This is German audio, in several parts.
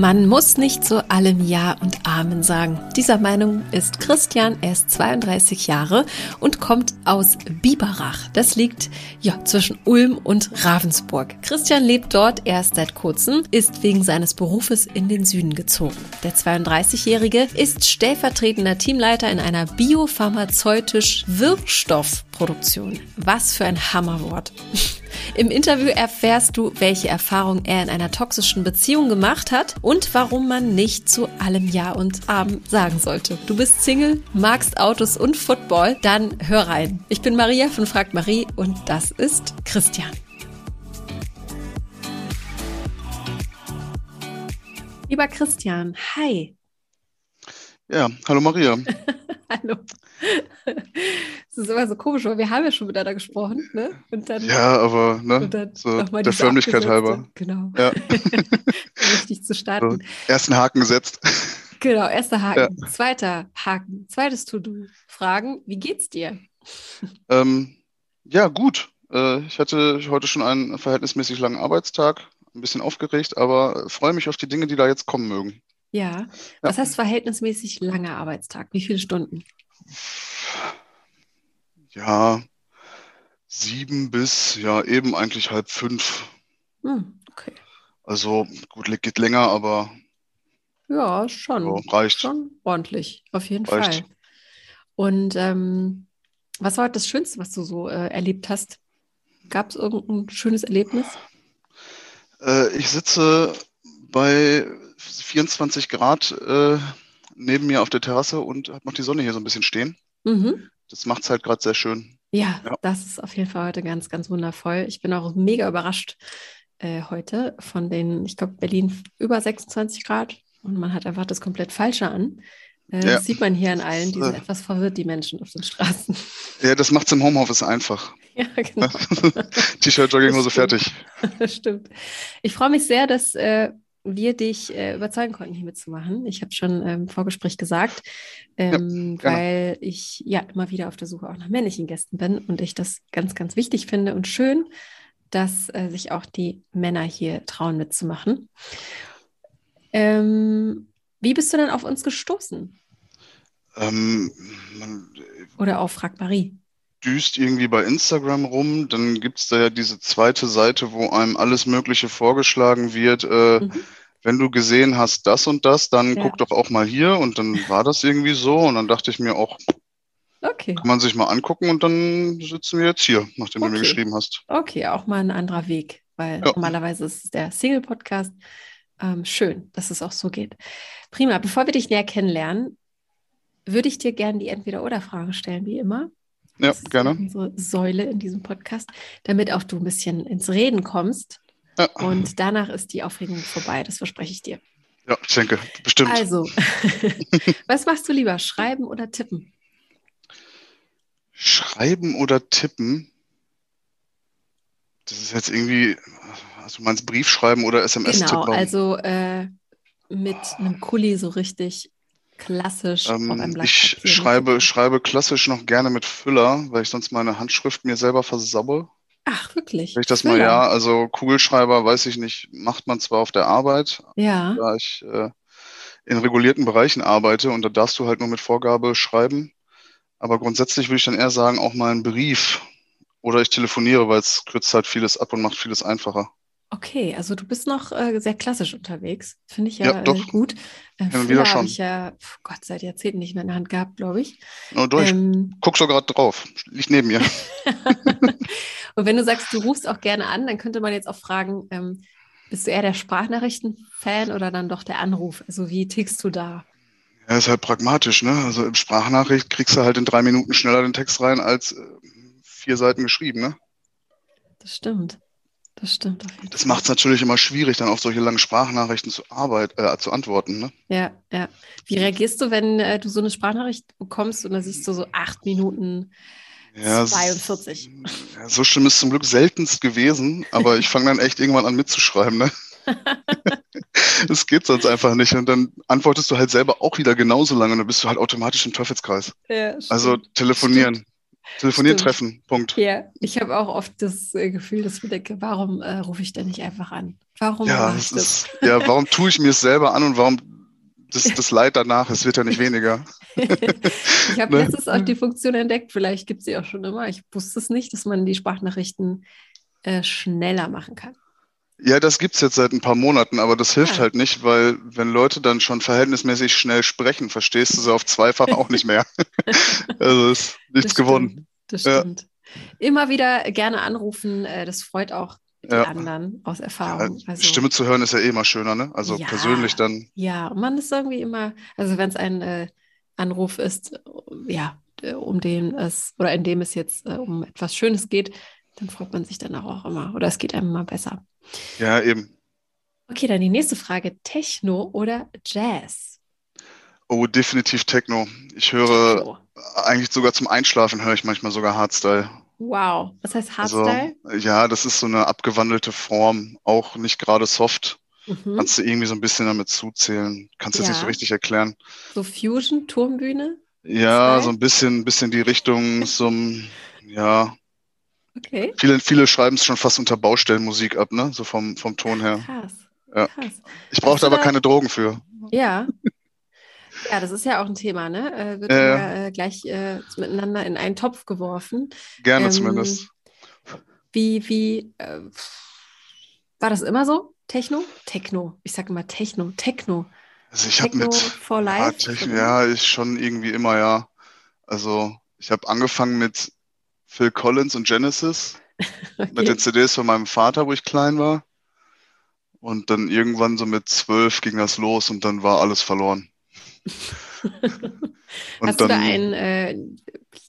Man muss nicht zu allem Ja und Amen sagen. Dieser Meinung ist Christian, er ist 32 Jahre und kommt aus Biberach. Das liegt ja zwischen Ulm und Ravensburg. Christian lebt dort erst seit kurzem, ist wegen seines Berufes in den Süden gezogen. Der 32-Jährige ist stellvertretender Teamleiter in einer biopharmazeutisch Wirkstoffproduktion. Was für ein Hammerwort. Im Interview erfährst du, welche Erfahrungen er in einer toxischen Beziehung gemacht hat und warum man nicht zu allem Ja und Amen sagen sollte. Du bist Single, magst Autos und Football? Dann hör rein. Ich bin Maria von Fragt Marie und das ist Christian. Lieber Christian, hi. Ja, hallo Maria. hallo. Es ist immer so komisch, weil wir haben ja schon miteinander gesprochen, ne? Und dann, ja, aber ne, so der Förmlichkeit halber. Genau. Ja. Richtig zu starten. So, ersten Haken gesetzt. Genau, erster Haken. Ja. Zweiter Haken. Zweites To-Do. Fragen, wie geht's dir? Ähm, ja, gut. Äh, ich hatte heute schon einen verhältnismäßig langen Arbeitstag, ein bisschen aufgeregt, aber freue mich auf die Dinge, die da jetzt kommen mögen. Ja. Was ja. heißt verhältnismäßig langer Arbeitstag? Wie viele Stunden? Ja, sieben bis ja eben eigentlich halb fünf. Hm, okay. Also gut, geht länger, aber ja, schon. So, reicht. Schon ordentlich, auf jeden reicht. Fall. Und ähm, was war das Schönste, was du so äh, erlebt hast? Gab es irgendein schönes Erlebnis? Äh, ich sitze bei 24 Grad äh, neben mir auf der Terrasse und habe noch die Sonne hier so ein bisschen stehen. Mhm. Das macht es halt gerade sehr schön. Ja, ja, das ist auf jeden Fall heute ganz, ganz wundervoll. Ich bin auch mega überrascht äh, heute von den, ich glaube, Berlin über 26 Grad und man hat einfach das komplett Falsche an. Äh, ja. Das sieht man hier an allen, die sind etwas verwirrt, die Menschen auf den Straßen. Ja, das macht es im Homeoffice einfach. Ja, genau. T-Shirt, Jogginghose, fertig. Das stimmt. Ich freue mich sehr, dass äh, wir dich äh, überzeugen konnten, hier mitzumachen. Ich habe schon ähm, im Vorgespräch gesagt, ähm, ja, weil ich ja immer wieder auf der Suche auch nach männlichen Gästen bin und ich das ganz, ganz wichtig finde und schön, dass äh, sich auch die Männer hier trauen mitzumachen. Ähm, wie bist du denn auf uns gestoßen? Ähm, man, Oder auf Frag Marie? Düst irgendwie bei Instagram rum, dann gibt es da ja diese zweite Seite, wo einem alles Mögliche vorgeschlagen wird. Äh, mhm. Wenn du gesehen hast, das und das, dann ja. guck doch auch mal hier. Und dann war das irgendwie so. Und dann dachte ich mir auch, okay. kann man sich mal angucken und dann sitzen wir jetzt hier, nachdem okay. du mir geschrieben hast. Okay, auch mal ein anderer Weg, weil ja. normalerweise ist es der Single-Podcast. Ähm, schön, dass es auch so geht. Prima. Bevor wir dich näher kennenlernen, würde ich dir gerne die Entweder-Oder-Frage stellen, wie immer. Ja, gerne. unsere Säule in diesem Podcast, damit auch du ein bisschen ins Reden kommst. Ja. Und danach ist die Aufregung vorbei, das verspreche ich dir. Ja, ich denke, bestimmt. Also, was machst du lieber, schreiben oder tippen? Schreiben oder tippen? Das ist jetzt irgendwie, also du meinst Briefschreiben oder SMS tippen? Genau, also äh, mit einem Kuli so richtig klassisch ähm, auf einem Blatt Ich Papier schreibe, schreibe klassisch noch gerne mit Füller, weil ich sonst meine Handschrift mir selber versaue. Ach, wirklich? Wenn ich das Füller. mal, ja, also Kugelschreiber, weiß ich nicht, macht man zwar auf der Arbeit, ja. da ich äh, in regulierten Bereichen arbeite und da darfst du halt nur mit Vorgabe schreiben. Aber grundsätzlich würde ich dann eher sagen, auch mal einen Brief oder ich telefoniere, weil es kürzt halt vieles ab und macht vieles einfacher. Okay, also du bist noch äh, sehr klassisch unterwegs. Finde ich ja, ja äh, gut. Äh, ja, wieder schon. habe ich ja, Gott, seit Jahrzehnten nicht mehr in der Hand gehabt, glaube ich. Oh, durch. Ähm, Guck so gerade drauf. Liegt neben mir. Und wenn du sagst, du rufst auch gerne an, dann könnte man jetzt auch fragen, ähm, bist du eher der Sprachnachrichten-Fan oder dann doch der Anruf? Also wie tickst du da? Ja, ist halt pragmatisch, ne? Also im Sprachnachricht kriegst du halt in drei Minuten schneller den Text rein als äh, vier Seiten geschrieben, ne? Das stimmt. Das stimmt. das macht es natürlich immer schwierig, dann auf solche langen Sprachnachrichten zu, Arbeit, äh, zu antworten. Ne? Ja, ja. Wie reagierst du, wenn äh, du so eine Sprachnachricht bekommst und dann siehst du so acht Minuten ja, 42? Ja, so schlimm ist zum Glück seltenst gewesen, aber ich fange dann echt irgendwann an mitzuschreiben. Ne? Es geht sonst einfach nicht. Und dann antwortest du halt selber auch wieder genauso lange und dann bist du halt automatisch im Teufelskreis. Ja, also telefonieren. Telefonieren, Stimmt. treffen, Punkt. Ja, ich habe auch oft das äh, Gefühl, dass ich denke, warum äh, rufe ich denn nicht einfach an? Warum ja, das ist, ja, warum tue ich mir es selber an und warum das, das Leid danach, es wird ja nicht weniger. ich habe ne? letztens auch die Funktion entdeckt, vielleicht gibt es sie auch schon immer, ich wusste es nicht, dass man die Sprachnachrichten äh, schneller machen kann. Ja, das gibt es jetzt seit ein paar Monaten, aber das hilft ja. halt nicht, weil wenn Leute dann schon verhältnismäßig schnell sprechen, verstehst du sie auf zweifach auch nicht mehr. also ist nichts das gewonnen. Das stimmt. Ja. Immer wieder gerne anrufen, äh, das freut auch die ja. anderen aus Erfahrung. Also, Stimme zu hören ist ja eh immer schöner, ne? Also persönlich dann. Ja, und man ist irgendwie immer, also wenn es ein äh, Anruf ist, ja, um den es oder in dem es jetzt äh, um etwas Schönes geht, dann freut man sich dann auch immer oder es geht einem immer besser. Ja, eben. Okay, dann die nächste Frage: Techno oder Jazz? Oh, definitiv Techno. Ich höre Techno. eigentlich sogar zum Einschlafen höre ich manchmal sogar Hardstyle. Wow, was heißt also, Hardstyle? Also, ja, das ist so eine abgewandelte Form, auch nicht gerade soft. Mhm. Kannst du irgendwie so ein bisschen damit zuzählen. Kannst du ja. das nicht so richtig erklären. So Fusion, Turmbühne? Ja, Style? so ein bisschen, bisschen die Richtung, so ja. Okay. Viele, viele schreiben es schon fast unter Baustellenmusik ab, ne? So vom, vom Ton her. Krass. Ja. Krass. Ich brauchte aber keine Drogen für. Ja. Ja, das ist ja auch ein Thema, ne? Äh, wird äh, ja äh, gleich äh, miteinander in einen Topf geworfen. Gerne ähm, zumindest. Wie, wie, äh, war das immer so? Techno? Techno. Ich sage immer Techno, Techno. Also ich habe mit for life, ja, Techno, ja, ich schon irgendwie immer, ja. Also ich habe angefangen mit Phil Collins und Genesis, okay. mit den CDs von meinem Vater, wo ich klein war. Und dann irgendwann so mit zwölf ging das los und dann war alles verloren. Hast dann, du da einen äh,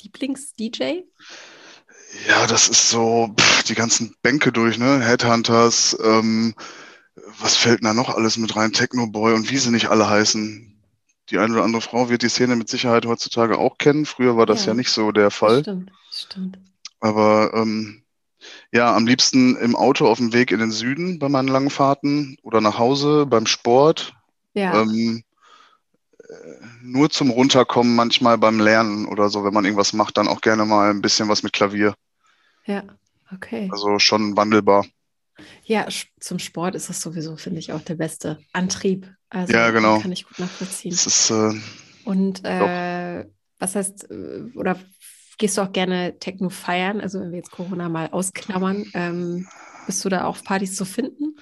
Lieblings-DJ? Ja, das ist so pff, die ganzen Bänke durch, ne? Headhunters, ähm, was fällt da noch alles mit rein? Technoboy und wie sie nicht alle heißen. Die eine oder andere Frau wird die Szene mit Sicherheit heutzutage auch kennen. Früher war das ja, ja nicht so der Fall. Stimmt, stimmt. Aber ähm, ja, am liebsten im Auto auf dem Weg in den Süden bei meinen langen Fahrten oder nach Hause beim Sport. Ja. Ähm, nur zum Runterkommen, manchmal beim Lernen oder so, wenn man irgendwas macht, dann auch gerne mal ein bisschen was mit Klavier. Ja, okay. Also schon wandelbar. Ja, zum Sport ist das sowieso, finde ich, auch der beste Antrieb. Also ja, genau. kann ich gut nachvollziehen. Ist, äh, Und äh, was heißt, äh, oder gehst du auch gerne Techno feiern? Also wenn wir jetzt Corona mal ausklammern, ähm, bist du da auf Partys zu finden?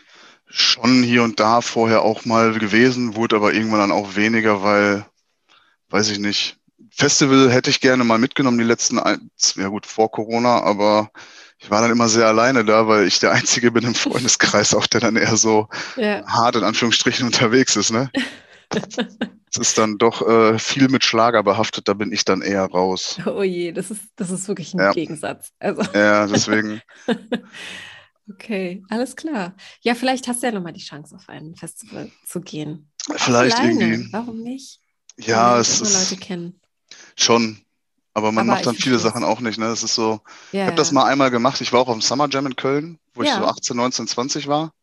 schon hier und da vorher auch mal gewesen, wurde aber irgendwann dann auch weniger, weil, weiß ich nicht. Festival hätte ich gerne mal mitgenommen, die letzten, ein, ja gut, vor Corona, aber ich war dann immer sehr alleine da, weil ich der Einzige bin im Freundeskreis, auch der dann eher so ja. hart in Anführungsstrichen unterwegs ist, ne? Es ist dann doch äh, viel mit Schlager behaftet, da bin ich dann eher raus. Oh je, das ist, das ist wirklich ein ja. Gegensatz. Also. Ja, deswegen. Okay, alles klar. Ja, vielleicht hast du ja nochmal die Chance, auf ein Festival zu gehen. Vielleicht irgendwie. Warum nicht? Ja, es ist. Leute kennen. Schon. Aber man Aber macht dann viele Sachen auch nicht. Ne? Es ist so. Ja, ich habe das mal einmal gemacht. Ich war auch auf dem Summer Jam in Köln, wo ja. ich so 18, 19, 20 war.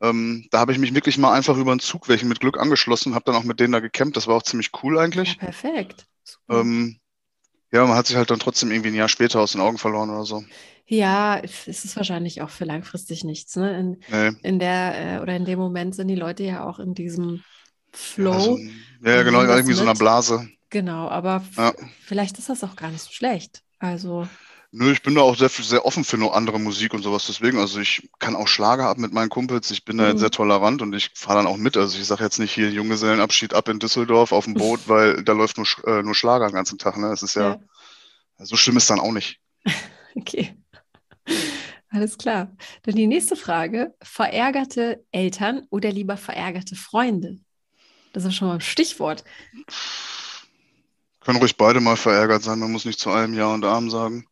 Ähm, da habe ich mich wirklich mal einfach über einen Zug welchen mit Glück angeschlossen, habe dann auch mit denen da gecampt. Das war auch ziemlich cool eigentlich. Ja, perfekt. Ähm, ja, man hat sich halt dann trotzdem irgendwie ein Jahr später aus den Augen verloren oder so. Ja, es ist wahrscheinlich auch für langfristig nichts. Ne? In, nee. in der äh, oder in dem Moment sind die Leute ja auch in diesem Flow. Ja, so, ja genau, irgendwie so einer Blase. Genau, aber ja. vielleicht ist das auch gar nicht so schlecht. Also. Nö, ich bin da auch sehr, sehr offen für nur andere Musik und sowas. Deswegen, also ich kann auch Schlager ab mit meinen Kumpels. Ich bin da mhm. sehr tolerant und ich fahre dann auch mit. Also ich sage jetzt nicht hier Junggesellenabschied ab in Düsseldorf auf dem Boot, weil da läuft nur, äh, nur Schlager den ganzen Tag. Ne? Das ist ja, ja. so schlimm ist dann auch nicht. okay. Alles klar. Dann die nächste Frage: Verärgerte Eltern oder lieber verärgerte Freunde? Das ist schon mal ein Stichwort. Können ruhig beide mal verärgert sein. Man muss nicht zu allem Ja und Arm sagen.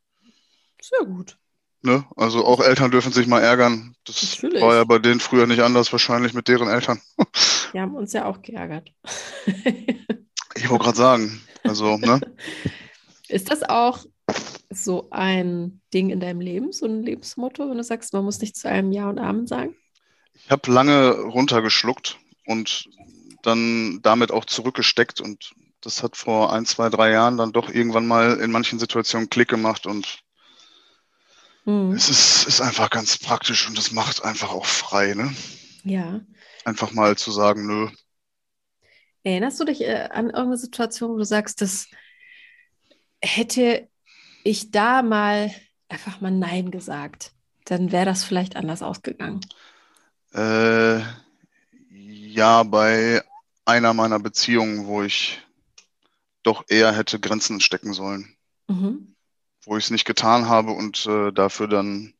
Sehr gut. Ne? Also auch Eltern dürfen sich mal ärgern. Das Natürlich. war ja bei denen früher nicht anders, wahrscheinlich mit deren Eltern. Die haben uns ja auch geärgert. ich wollte gerade sagen. Also, ne? Ist das auch so ein Ding in deinem Leben, so ein Lebensmotto, wenn du sagst, man muss nicht zu einem Ja und Amen sagen? Ich habe lange runtergeschluckt und dann damit auch zurückgesteckt und das hat vor ein, zwei, drei Jahren dann doch irgendwann mal in manchen Situationen Klick gemacht und mhm. es ist, ist einfach ganz praktisch und es macht einfach auch frei, ne? Ja. Einfach mal zu sagen, nö. Erinnerst du dich äh, an irgendeine Situation, wo du sagst, das hätte ich da mal einfach mal Nein gesagt, dann wäre das vielleicht anders ausgegangen? Äh, ja, bei einer meiner Beziehungen, wo ich doch eher hätte Grenzen stecken sollen. Mhm. Wo ich es nicht getan habe und äh, dafür dann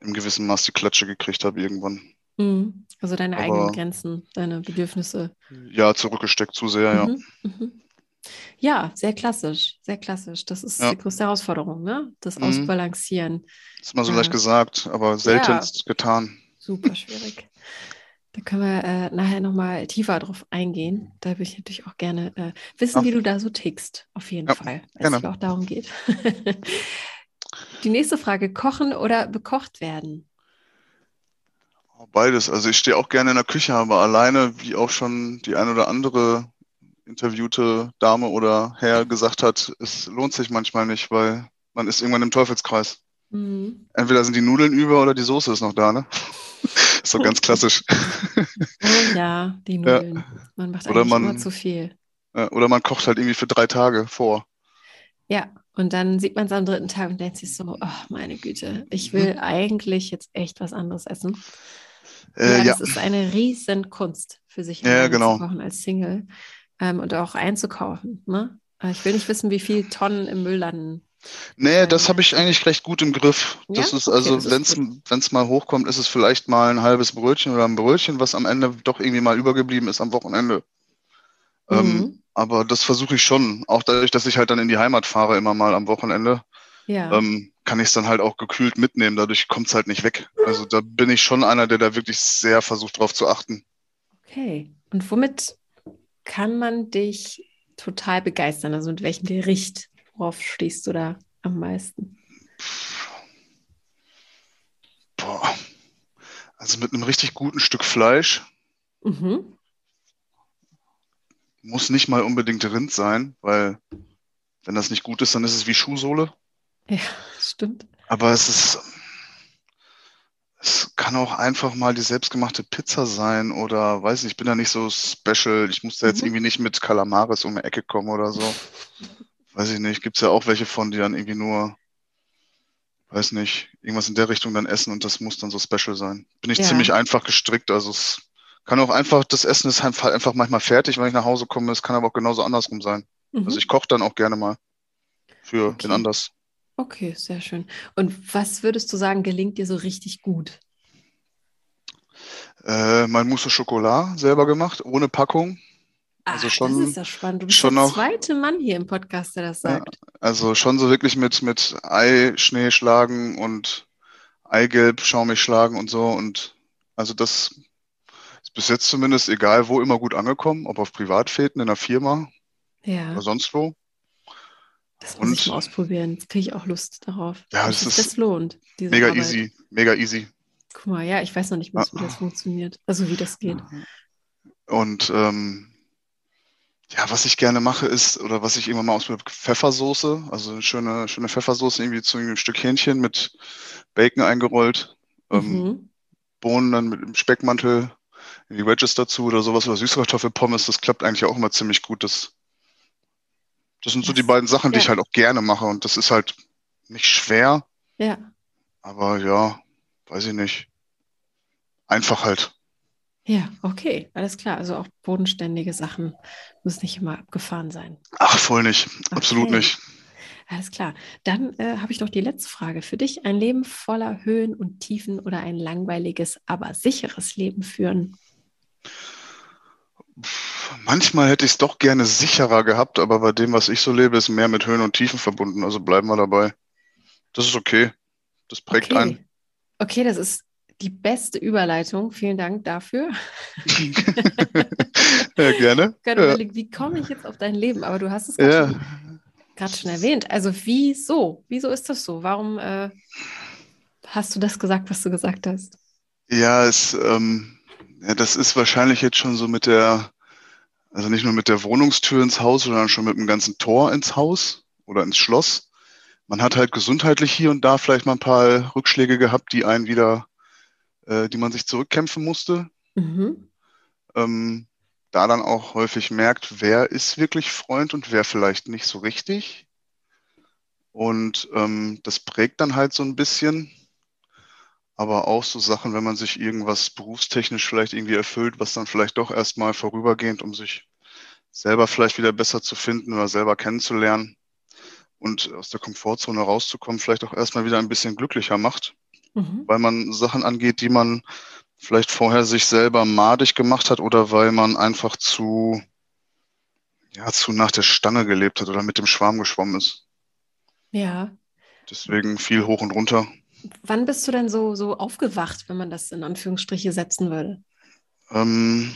im gewissen Maß die Klatsche gekriegt habe irgendwann. Mhm. Also deine Aber, eigenen Grenzen, deine Bedürfnisse. Ja, zurückgesteckt zu sehr, ja. Mhm. mhm. Ja, sehr klassisch, sehr klassisch. Das ist ja. die größte Herausforderung, ne? Das mhm. Ausbalancieren. Das ist mal so leicht gesagt, aber selten ja. getan. Super schwierig. Da können wir äh, nachher nochmal tiefer drauf eingehen. Da würde ich natürlich auch gerne äh, wissen, Ach. wie du da so tickst, auf jeden ja, Fall, weil es auch darum geht. Die nächste Frage: Kochen oder bekocht werden? Oh, beides. Also ich stehe auch gerne in der Küche, aber alleine, wie auch schon die ein oder andere interviewte Dame oder Herr gesagt hat, es lohnt sich manchmal nicht, weil man ist irgendwann im Teufelskreis. Mhm. Entweder sind die Nudeln über oder die Soße ist noch da, ne? so ganz klassisch. Oh ja, die Nudeln. Ja. Man macht oder eigentlich man, immer zu viel. Oder man kocht halt irgendwie für drei Tage vor. Ja, und dann sieht man es am dritten Tag und denkt sich so, oh meine Güte, ich will mhm. eigentlich jetzt echt was anderes essen. Äh, ja, ja, das ist eine riesen Kunst für sich ja, genau. zu kochen als Single ähm, und auch einzukaufen. Ne? Ich will nicht wissen, wie viele Tonnen im Müll landen. Nee, das habe ich eigentlich recht gut im Griff. Das ja? ist also, okay, wenn es mal hochkommt, ist es vielleicht mal ein halbes Brötchen oder ein Brötchen, was am Ende doch irgendwie mal übergeblieben ist am Wochenende. Ähm, mhm. Ähm, aber das versuche ich schon. Auch dadurch, dass ich halt dann in die Heimat fahre, immer mal am Wochenende, ja. ähm, kann ich es dann halt auch gekühlt mitnehmen. Dadurch kommt es halt nicht weg. Also da bin ich schon einer, der da wirklich sehr versucht, drauf zu achten. Okay. Und womit kann man dich total begeistern? Also mit welchem Gericht? Worauf stehst du da am meisten? Boah. Also mit einem richtig guten Stück Fleisch. Mhm. Muss nicht mal unbedingt Rind sein, weil wenn das nicht gut ist, dann ist es wie Schuhsohle. Ja, stimmt. Aber es ist, es kann auch einfach mal die selbstgemachte Pizza sein oder weiß nicht, ich bin da nicht so special. Ich muss da jetzt mhm. irgendwie nicht mit Kalamaris um die Ecke kommen oder so. weiß ich nicht, gibt es ja auch welche von, die dann irgendwie nur, weiß nicht, irgendwas in der Richtung dann essen und das muss dann so special sein. Bin ich ja. ziemlich einfach gestrickt, also es kann auch einfach, das Essen ist halt einfach manchmal fertig, wenn ich nach Hause komme, es kann aber auch genauso andersrum sein. Mhm. Also ich koche dann auch gerne mal für okay. den anders. Okay, sehr schön. Und was würdest du sagen, gelingt dir so richtig gut? Äh, mein Mousse au Chocolat selber gemacht, ohne Packung. Ach, also schon, das ist ja spannend. Du bist schon der noch, zweite Mann hier im Podcast, der das sagt. Ja, also schon so wirklich mit, mit Eischnee schlagen und Eigelb schaumig schlagen und so. Und also das ist bis jetzt zumindest egal, wo immer gut angekommen, ob auf Privatfäden, in der Firma ja. oder sonst wo. Das muss und, ich mal ausprobieren. Jetzt kriege ich auch Lust darauf. Ja, das, ist das lohnt. Mega Arbeit. easy, mega easy. Guck mal, ja, ich weiß noch nicht, was, wie das funktioniert. Also wie das geht. Und ähm, ja, was ich gerne mache ist, oder was ich irgendwann mal ausprobiert Pfeffersoße. Also eine schöne, schöne Pfeffersoße irgendwie zu einem Stück Hähnchen mit Bacon eingerollt. Ähm, mhm. Bohnen dann mit dem Speckmantel, die Wedges dazu oder sowas oder Süßkartoffelpommes. Das klappt eigentlich auch immer ziemlich gut. Das das sind so die beiden Sachen, die ja. ich halt auch gerne mache. Und das ist halt nicht schwer. Ja. Aber ja, weiß ich nicht. Einfach halt. Ja, okay, alles klar. Also auch bodenständige Sachen müssen nicht immer abgefahren sein. Ach, voll nicht. Okay. Absolut nicht. Alles klar. Dann äh, habe ich noch die letzte Frage für dich. Ein Leben voller Höhen und Tiefen oder ein langweiliges, aber sicheres Leben führen? Manchmal hätte ich es doch gerne sicherer gehabt, aber bei dem, was ich so lebe, ist mehr mit Höhen und Tiefen verbunden. Also bleiben wir dabei. Das ist okay. Das prägt okay. ein. Okay, das ist die beste Überleitung. Vielen Dank dafür. ja, gerne. Ich ja. überlegen, wie komme ich jetzt auf dein Leben? Aber du hast es gerade ja. schon, schon, erwähnt. Also wieso? Wieso ist das so? Warum äh, hast du das gesagt, was du gesagt hast? Ja, es, ähm, ja, das ist wahrscheinlich jetzt schon so mit der Also nicht nur mit der Wohnungstür ins Haus, sondern schon mit dem ganzen Tor ins Haus oder ins Schloss. Man hat halt gesundheitlich hier und da vielleicht mal ein paar Rückschläge gehabt, die einen wieder, äh, die man sich zurückkämpfen musste. Mhm. Ähm, da dann auch häufig merkt, wer ist wirklich Freund und wer vielleicht nicht so richtig. Und ähm, das prägt dann halt so ein bisschen. Aber auch so Sachen, wenn man sich irgendwas berufstechnisch vielleicht irgendwie erfüllt, was dann vielleicht doch erstmal vorübergehend, um sich selber vielleicht wieder besser zu finden oder selber kennenzulernen und aus der Komfortzone rauszukommen, vielleicht auch erstmal wieder ein bisschen glücklicher macht, mhm. weil man Sachen angeht, die man vielleicht vorher sich selber madig gemacht hat oder weil man einfach zu, ja, zu nach der Stange gelebt hat oder mit dem Schwarm geschwommen ist. Ja. Deswegen viel hoch und runter. Wann bist du denn so, so aufgewacht, wenn man das in Anführungsstriche setzen würde? Ähm,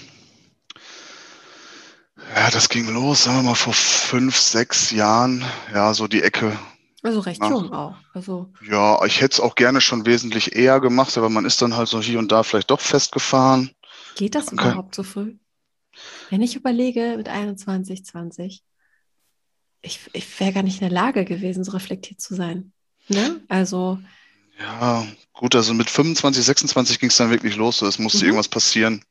ja, das ging los, sagen wir mal, vor fünf, sechs Jahren. Ja, so die Ecke. Also recht jung auch. Also ja, ich hätte es auch gerne schon wesentlich eher gemacht, aber man ist dann halt so hier und da vielleicht doch festgefahren. Geht das okay. überhaupt so früh? Wenn ich überlege, mit 21, 20, ich, ich wäre gar nicht in der Lage gewesen, so reflektiert zu sein. Ne? Also. Ja, gut, also mit 25, 26 ging es dann wirklich los. Es musste mhm. irgendwas passieren.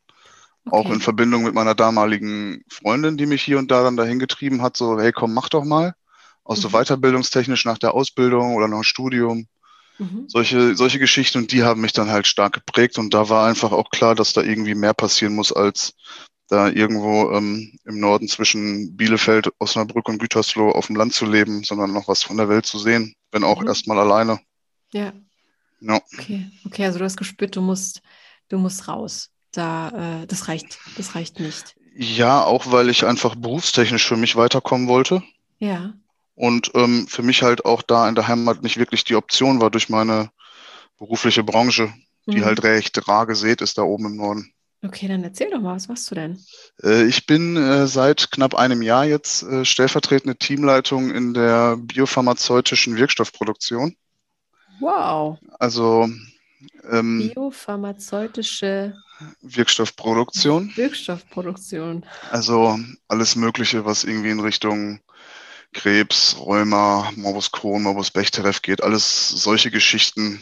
Okay. Auch in Verbindung mit meiner damaligen Freundin, die mich hier und da dann dahin getrieben hat, so, hey, komm, mach doch mal. Auch so mhm. weiterbildungstechnisch nach der Ausbildung oder nach dem Studium. Mhm. Solche, solche Geschichten und die haben mich dann halt stark geprägt und da war einfach auch klar, dass da irgendwie mehr passieren muss, als da irgendwo ähm, im Norden zwischen Bielefeld, Osnabrück und Gütersloh auf dem Land zu leben, sondern noch was von der Welt zu sehen, wenn auch mhm. erstmal alleine. Ja. ja. Okay. okay, also du hast gespürt, du musst, du musst raus. Da, äh, das reicht, das reicht nicht. Ja, auch weil ich einfach berufstechnisch für mich weiterkommen wollte. Ja. Und ähm, für mich halt auch da in der Heimat nicht wirklich die Option war durch meine berufliche Branche, die mhm. halt recht rar gesät ist da oben im Norden. Okay, dann erzähl doch mal, was machst du denn? Äh, ich bin äh, seit knapp einem Jahr jetzt äh, stellvertretende Teamleitung in der biopharmazeutischen Wirkstoffproduktion. Wow. Also ähm, biopharmazeutische Wirkstoffproduktion. Wirkstoffproduktion. Also alles Mögliche, was irgendwie in Richtung Krebs, Rheuma, Morbus Crohn, Morbus Bechterew geht, alles solche Geschichten.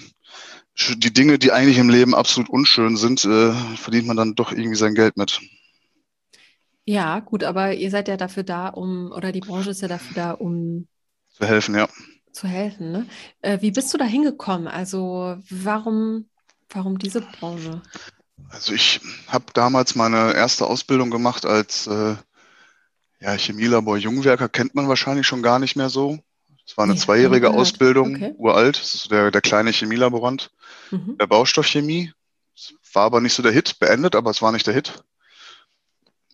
Die Dinge, die eigentlich im Leben absolut unschön sind, äh, verdient man dann doch irgendwie sein Geld mit. Ja, gut, aber ihr seid ja dafür da, um, oder die Branche ist ja dafür da, um zu helfen, ja. Zu helfen, ne? Äh, wie bist du da hingekommen? Also warum, warum diese Branche? Also ich habe damals meine erste Ausbildung gemacht als äh, ja, Chemielabor Jungwerker kennt man wahrscheinlich schon gar nicht mehr so. Es war eine nee, zweijährige Ausbildung, okay. uralt. Das ist der, der kleine Chemielaborant mhm. der Baustoffchemie. Es war aber nicht so der Hit, beendet, aber es war nicht der Hit.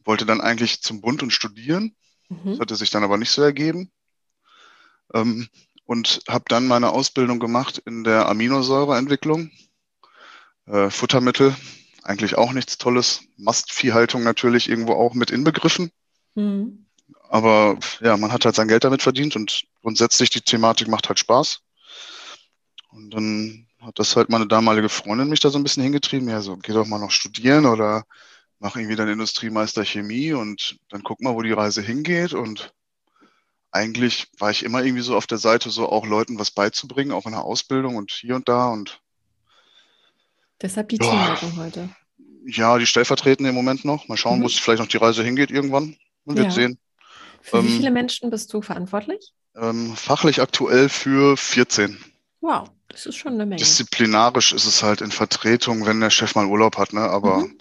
Wollte dann eigentlich zum Bund und studieren. Mhm. Das hatte sich dann aber nicht so ergeben. Ähm, und habe dann meine Ausbildung gemacht in der Aminosäureentwicklung. Äh, Futtermittel, eigentlich auch nichts Tolles. Mastviehhaltung natürlich irgendwo auch mit inbegriffen. Mhm. Aber ja, man hat halt sein Geld damit verdient und grundsätzlich die Thematik macht halt Spaß. Und dann hat das halt meine damalige Freundin mich da so ein bisschen hingetrieben. Ja, so, geh doch mal noch studieren oder mach irgendwie deinen Industriemeister Chemie und dann guck mal, wo die Reise hingeht. Und eigentlich war ich immer irgendwie so auf der Seite, so auch Leuten was beizubringen, auch in der Ausbildung und hier und da. Und deshalb die Teamleitung heute. Ja, die stellvertretende im Moment noch. Mal schauen, mhm. wo es vielleicht noch die Reise hingeht irgendwann. Man wird ja. sehen. Für ähm, wie viele Menschen bist du verantwortlich? Ähm, fachlich aktuell für 14. Wow, das ist schon eine Menge. Disziplinarisch ist es halt in Vertretung, wenn der Chef mal Urlaub hat, ne? Aber. Mhm.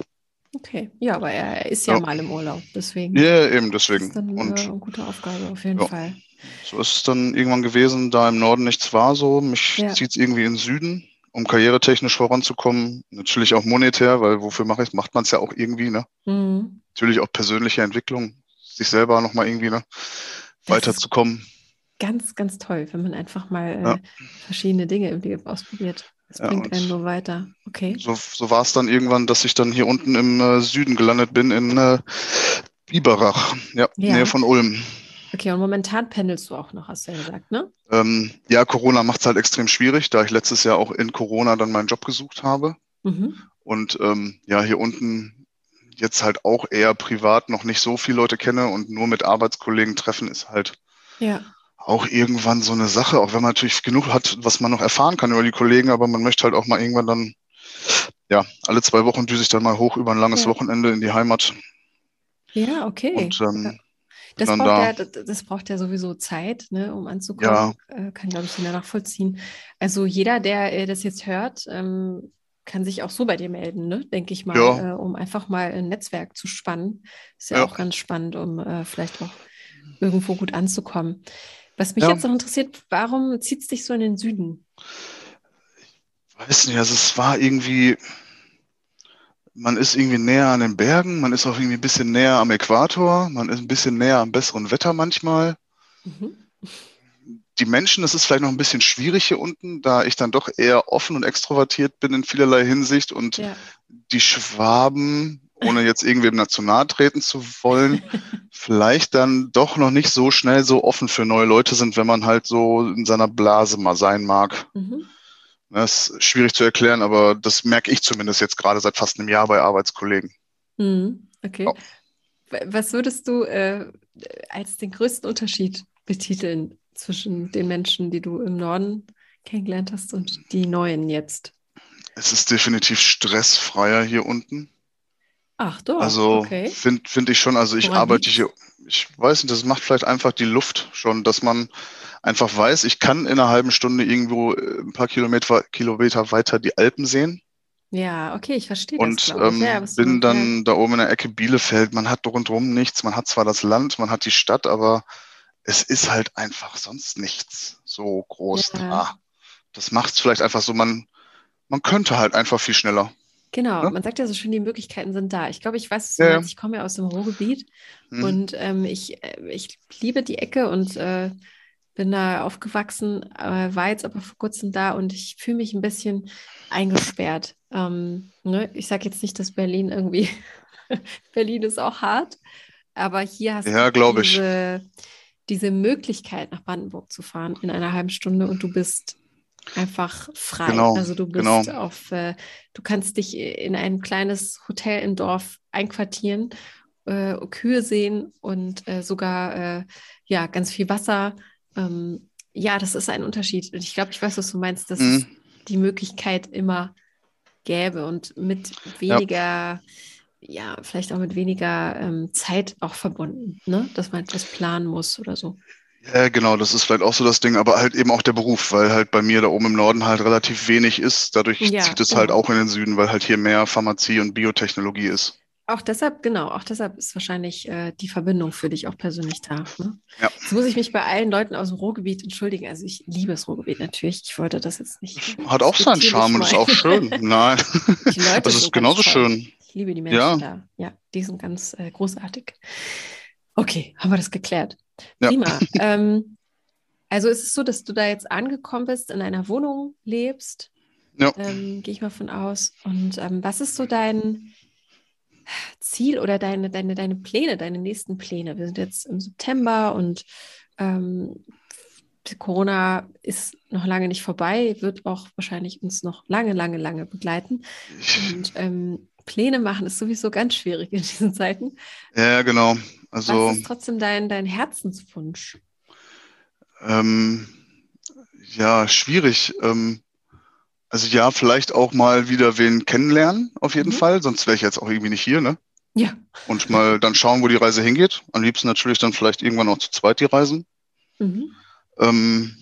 Okay, ja, aber er ist ja, ja, mal im Urlaub, deswegen. Ja, eben deswegen. Das ist dann Und, eine gute Aufgabe auf jeden ja. Fall. So ist es dann irgendwann gewesen, da im Norden nichts war so. Mich ja. zieht es irgendwie in den Süden, um karrieretechnisch voranzukommen. Natürlich auch monetär, weil wofür mache ich Macht man es ja auch irgendwie, ne? Mhm. Natürlich auch persönliche Entwicklung sich selber nochmal irgendwie ne, weiterzukommen. Ganz, ganz toll, wenn man einfach mal ja. äh, verschiedene Dinge im Leben ausprobiert. Das ja, bringt einen nur weiter. Okay. So, so war es dann irgendwann, dass ich dann hier unten im äh, Süden gelandet bin, in äh, Biberach, ja, ja, Nähe von Ulm. Okay, und momentan pendelst du auch noch, hast du ja gesagt, ne? Ähm, ja, Corona macht es halt extrem schwierig, da ich letztes Jahr auch in Corona dann meinen Job gesucht habe. Mhm. Und ähm, ja, hier unten jetzt halt auch eher privat noch nicht so viele Leute kenne und nur mit Arbeitskollegen treffen ist halt ja. auch irgendwann so eine Sache, auch wenn man natürlich genug hat, was man noch erfahren kann über die Kollegen, aber man möchte halt auch mal irgendwann dann, ja, alle zwei Wochen düse ich dann mal hoch über ein langes ja. Wochenende in die Heimat. Ja, okay. Und ähm, das braucht, da, ja, das braucht ja sowieso Zeit, ne, um anzukommen. Ja. Äh, kann, glaube ich, jeder nachvollziehen. Also jeder, der äh, das jetzt hört, ähm, kann sich auch so bei dir melden, ne? denke ich mal, ja. äh, um einfach mal ein Netzwerk zu spannen. Ist ja, ja. auch ganz spannend, um äh, vielleicht auch irgendwo gut anzukommen. Was mich ja. jetzt noch interessiert, warum zieht es dich so in den Süden? Ich weiß nicht, also es war irgendwie, man ist irgendwie näher an den Bergen, man ist auch irgendwie ein bisschen näher am Äquator, man ist ein bisschen näher am besseren Wetter manchmal. Mhm die Menschen, das ist vielleicht noch ein bisschen schwierig hier unten, da ich dann doch eher offen und extrovertiert bin in vielerlei Hinsicht und ja. die Schwaben, ohne jetzt irgendwem national treten zu wollen, vielleicht dann doch noch nicht so schnell so offen für neue Leute sind, wenn man halt so in seiner Blase mal sein mag. Mhm. Das ist schwierig zu erklären, aber das merke ich zumindest jetzt gerade seit fast einem Jahr bei Arbeitskollegen. Mhm. Okay. Oh. Was würdest du äh, als den größten Unterschied betiteln zwischen den Menschen, die du im Norden kennengelernt hast und die neuen jetzt? Es ist definitiv stressfreier hier unten. Ach doch. Also okay. finde find ich schon, also ich Woran arbeite liegt's? hier, ich weiß nicht, das macht vielleicht einfach die Luft schon, dass man einfach weiß, ich kann in einer halben Stunde irgendwo äh, ein paar Kilometer, Kilometer weiter die Alpen sehen. Ja, okay, ich verstehe und, das. Und ähm, ja, bin dann da oben in der Ecke Bielefeld. Man hat rundherum nichts. Man hat zwar das Land, man hat die Stadt, aber es ist halt einfach sonst nichts so groß ja. da. Das macht es vielleicht einfach so, man, man könnte halt einfach viel schneller. Genau, ne? man sagt ja so schön, die Möglichkeiten sind da. Ich glaube, ich weiß, ja. ich komme ja aus dem Ruhrgebiet hm. und ähm, ich, äh, ich liebe die Ecke und äh, bin da aufgewachsen, war jetzt aber vor kurzem da und ich fühle mich ein bisschen eingesperrt. Ähm, ne? Ich sage jetzt nicht, dass Berlin irgendwie, Berlin ist auch hart, aber hier hast ja, du diese, ich diese Möglichkeit, nach Brandenburg zu fahren in einer halben Stunde und du bist einfach frei. Genau, also du bist genau. auf, äh, du kannst dich in ein kleines Hotel im Dorf einquartieren, äh, Kühe sehen und äh, sogar äh, ja ganz viel Wasser. Ähm, ja, das ist ein Unterschied. Und ich glaube, ich weiß, was du meinst, dass mhm. es die Möglichkeit immer gäbe und mit weniger ja ja, vielleicht auch mit weniger ähm, Zeit auch verbunden, ne? dass man etwas planen muss oder so. Ja, genau, das ist vielleicht auch so das Ding, aber halt eben auch der Beruf, weil halt bei mir da oben im Norden halt relativ wenig ist. Dadurch ja, zieht es genau. halt auch in den Süden, weil halt hier mehr Pharmazie und Biotechnologie ist. Auch deshalb, genau, auch deshalb ist wahrscheinlich äh, die Verbindung für dich auch persönlich da. Ne? Ja. Jetzt muss ich mich bei allen Leuten aus dem Ruhrgebiet entschuldigen. Also ich liebe das Ruhrgebiet natürlich. Ich wollte das jetzt nicht. Hat auch seinen Charme und ist auch schön. Nein, das ist genauso schön. Ich liebe die Menschen ja. da. Ja, die sind ganz äh, großartig. Okay, haben wir das geklärt. Ja. Prima. ähm, also ist es so, dass du da jetzt angekommen bist, in einer Wohnung lebst. Ja. Ähm, Gehe ich mal von aus. Und ähm, was ist so dein Ziel oder deine, deine, deine Pläne, deine nächsten Pläne? Wir sind jetzt im September und ähm, Corona ist noch lange nicht vorbei, wird auch wahrscheinlich uns noch lange, lange, lange begleiten. Und ähm, Pläne machen ist sowieso ganz schwierig in diesen Zeiten. Ja, genau. Also, Was ist trotzdem dein, dein Herzenswunsch? Ähm, ja, schwierig. Ähm, also ja, vielleicht auch mal wieder wen kennenlernen, auf jeden mhm. Fall. Sonst wäre ich jetzt auch irgendwie nicht hier, ne? Ja. Und mal dann schauen, wo die Reise hingeht. Am liebsten natürlich dann vielleicht irgendwann auch zu zweit die Reisen. Mhm. Ähm,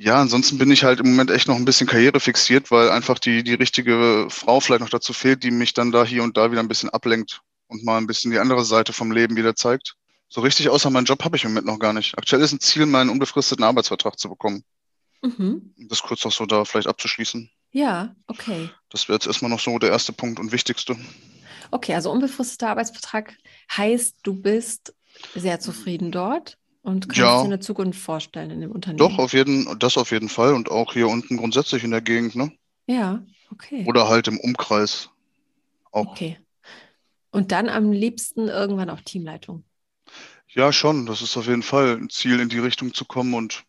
ja, ansonsten bin ich halt im Moment echt noch ein bisschen karrierefixiert, weil einfach die, die richtige Frau vielleicht noch dazu fehlt, die mich dann da hier und da wieder ein bisschen ablenkt und mal ein bisschen die andere Seite vom Leben wieder zeigt. So richtig außer meinen Job habe ich im Moment noch gar nicht. Aktuell ist ein Ziel, meinen unbefristeten Arbeitsvertrag zu bekommen. Mhm. Das kurz noch so da vielleicht abzuschließen. Ja, okay. Das wäre jetzt erstmal noch so der erste Punkt und wichtigste. Okay, also unbefristeter Arbeitsvertrag heißt, du bist sehr zufrieden dort und kannst ja. dir eine Zukunft vorstellen in dem Unternehmen? Doch, auf jeden, das auf jeden Fall und auch hier unten grundsätzlich in der Gegend, ne? Ja, okay. Oder halt im Umkreis auch. Okay. Und dann am liebsten irgendwann auch Teamleitung. Ja, schon. Das ist auf jeden Fall ein Ziel, in die Richtung zu kommen und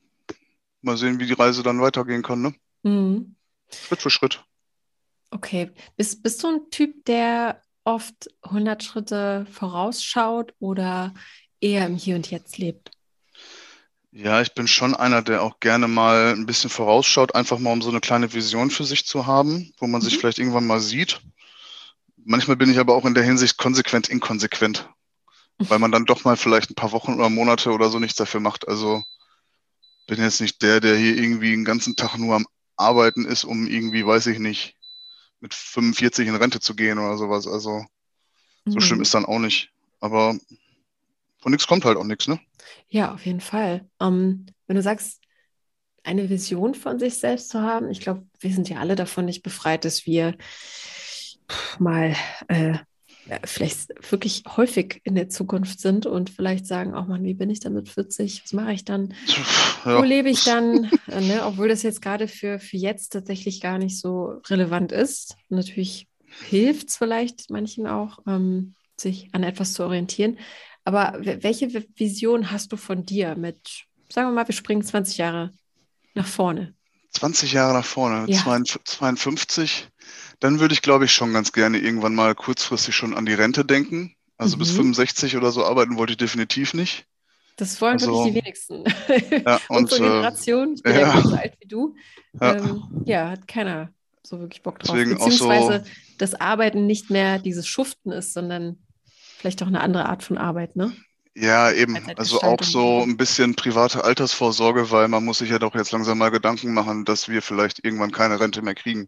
mal sehen, wie die Reise dann weitergehen kann, ne? Mhm. Schritt für Schritt. Okay. Bist, bist du ein Typ, der oft 100 Schritte vorausschaut oder eher im Hier und Jetzt lebt? Ja, ich bin schon einer, der auch gerne mal ein bisschen vorausschaut, einfach mal um so eine kleine Vision für sich zu haben, wo man mhm. sich vielleicht irgendwann mal sieht. Manchmal bin ich aber auch in der Hinsicht konsequent inkonsequent, weil man dann doch mal vielleicht ein paar Wochen oder Monate oder so nichts dafür macht. Also bin jetzt nicht der, der hier irgendwie den ganzen Tag nur am Arbeiten ist, um irgendwie, weiß ich nicht, mit 45 in Rente zu gehen oder sowas. Also so mhm. schlimm ist dann auch nicht. Aber von nichts kommt halt auch nichts, ne? Ja, auf jeden Fall. Ähm, wenn du sagst, eine Vision von sich selbst zu haben, ich glaube, wir sind ja alle davon nicht befreit, dass wir mal äh, vielleicht wirklich häufig in der Zukunft sind und vielleicht sagen, auch oh mal, wie bin ich dann mit 40? Was mache ich dann? Ja. Wo lebe ich dann? Äh, ne? Obwohl das jetzt gerade für, für jetzt tatsächlich gar nicht so relevant ist. Natürlich hilft es vielleicht manchen auch, ähm, sich an etwas zu orientieren. Aber welche Vision hast du von dir mit, sagen wir mal, wir springen 20 Jahre nach vorne? 20 Jahre nach vorne, ja. 52. Dann würde ich, glaube ich, schon ganz gerne irgendwann mal kurzfristig schon an die Rente denken. Also mhm. bis 65 oder so arbeiten wollte ich definitiv nicht. Das wollen also, wirklich die wenigsten. Ja, und, Unsere äh, Generation, ich bin ja, ja so alt wie du, ja. Ähm, ja. hat keiner so wirklich Bock drauf. Deswegen Beziehungsweise so, das Arbeiten nicht mehr dieses Schuften ist, sondern vielleicht auch eine andere Art von Arbeit, ne? Ja, eben. Also auch so ein bisschen private Altersvorsorge, weil man muss sich ja doch jetzt langsam mal Gedanken machen, dass wir vielleicht irgendwann keine Rente mehr kriegen.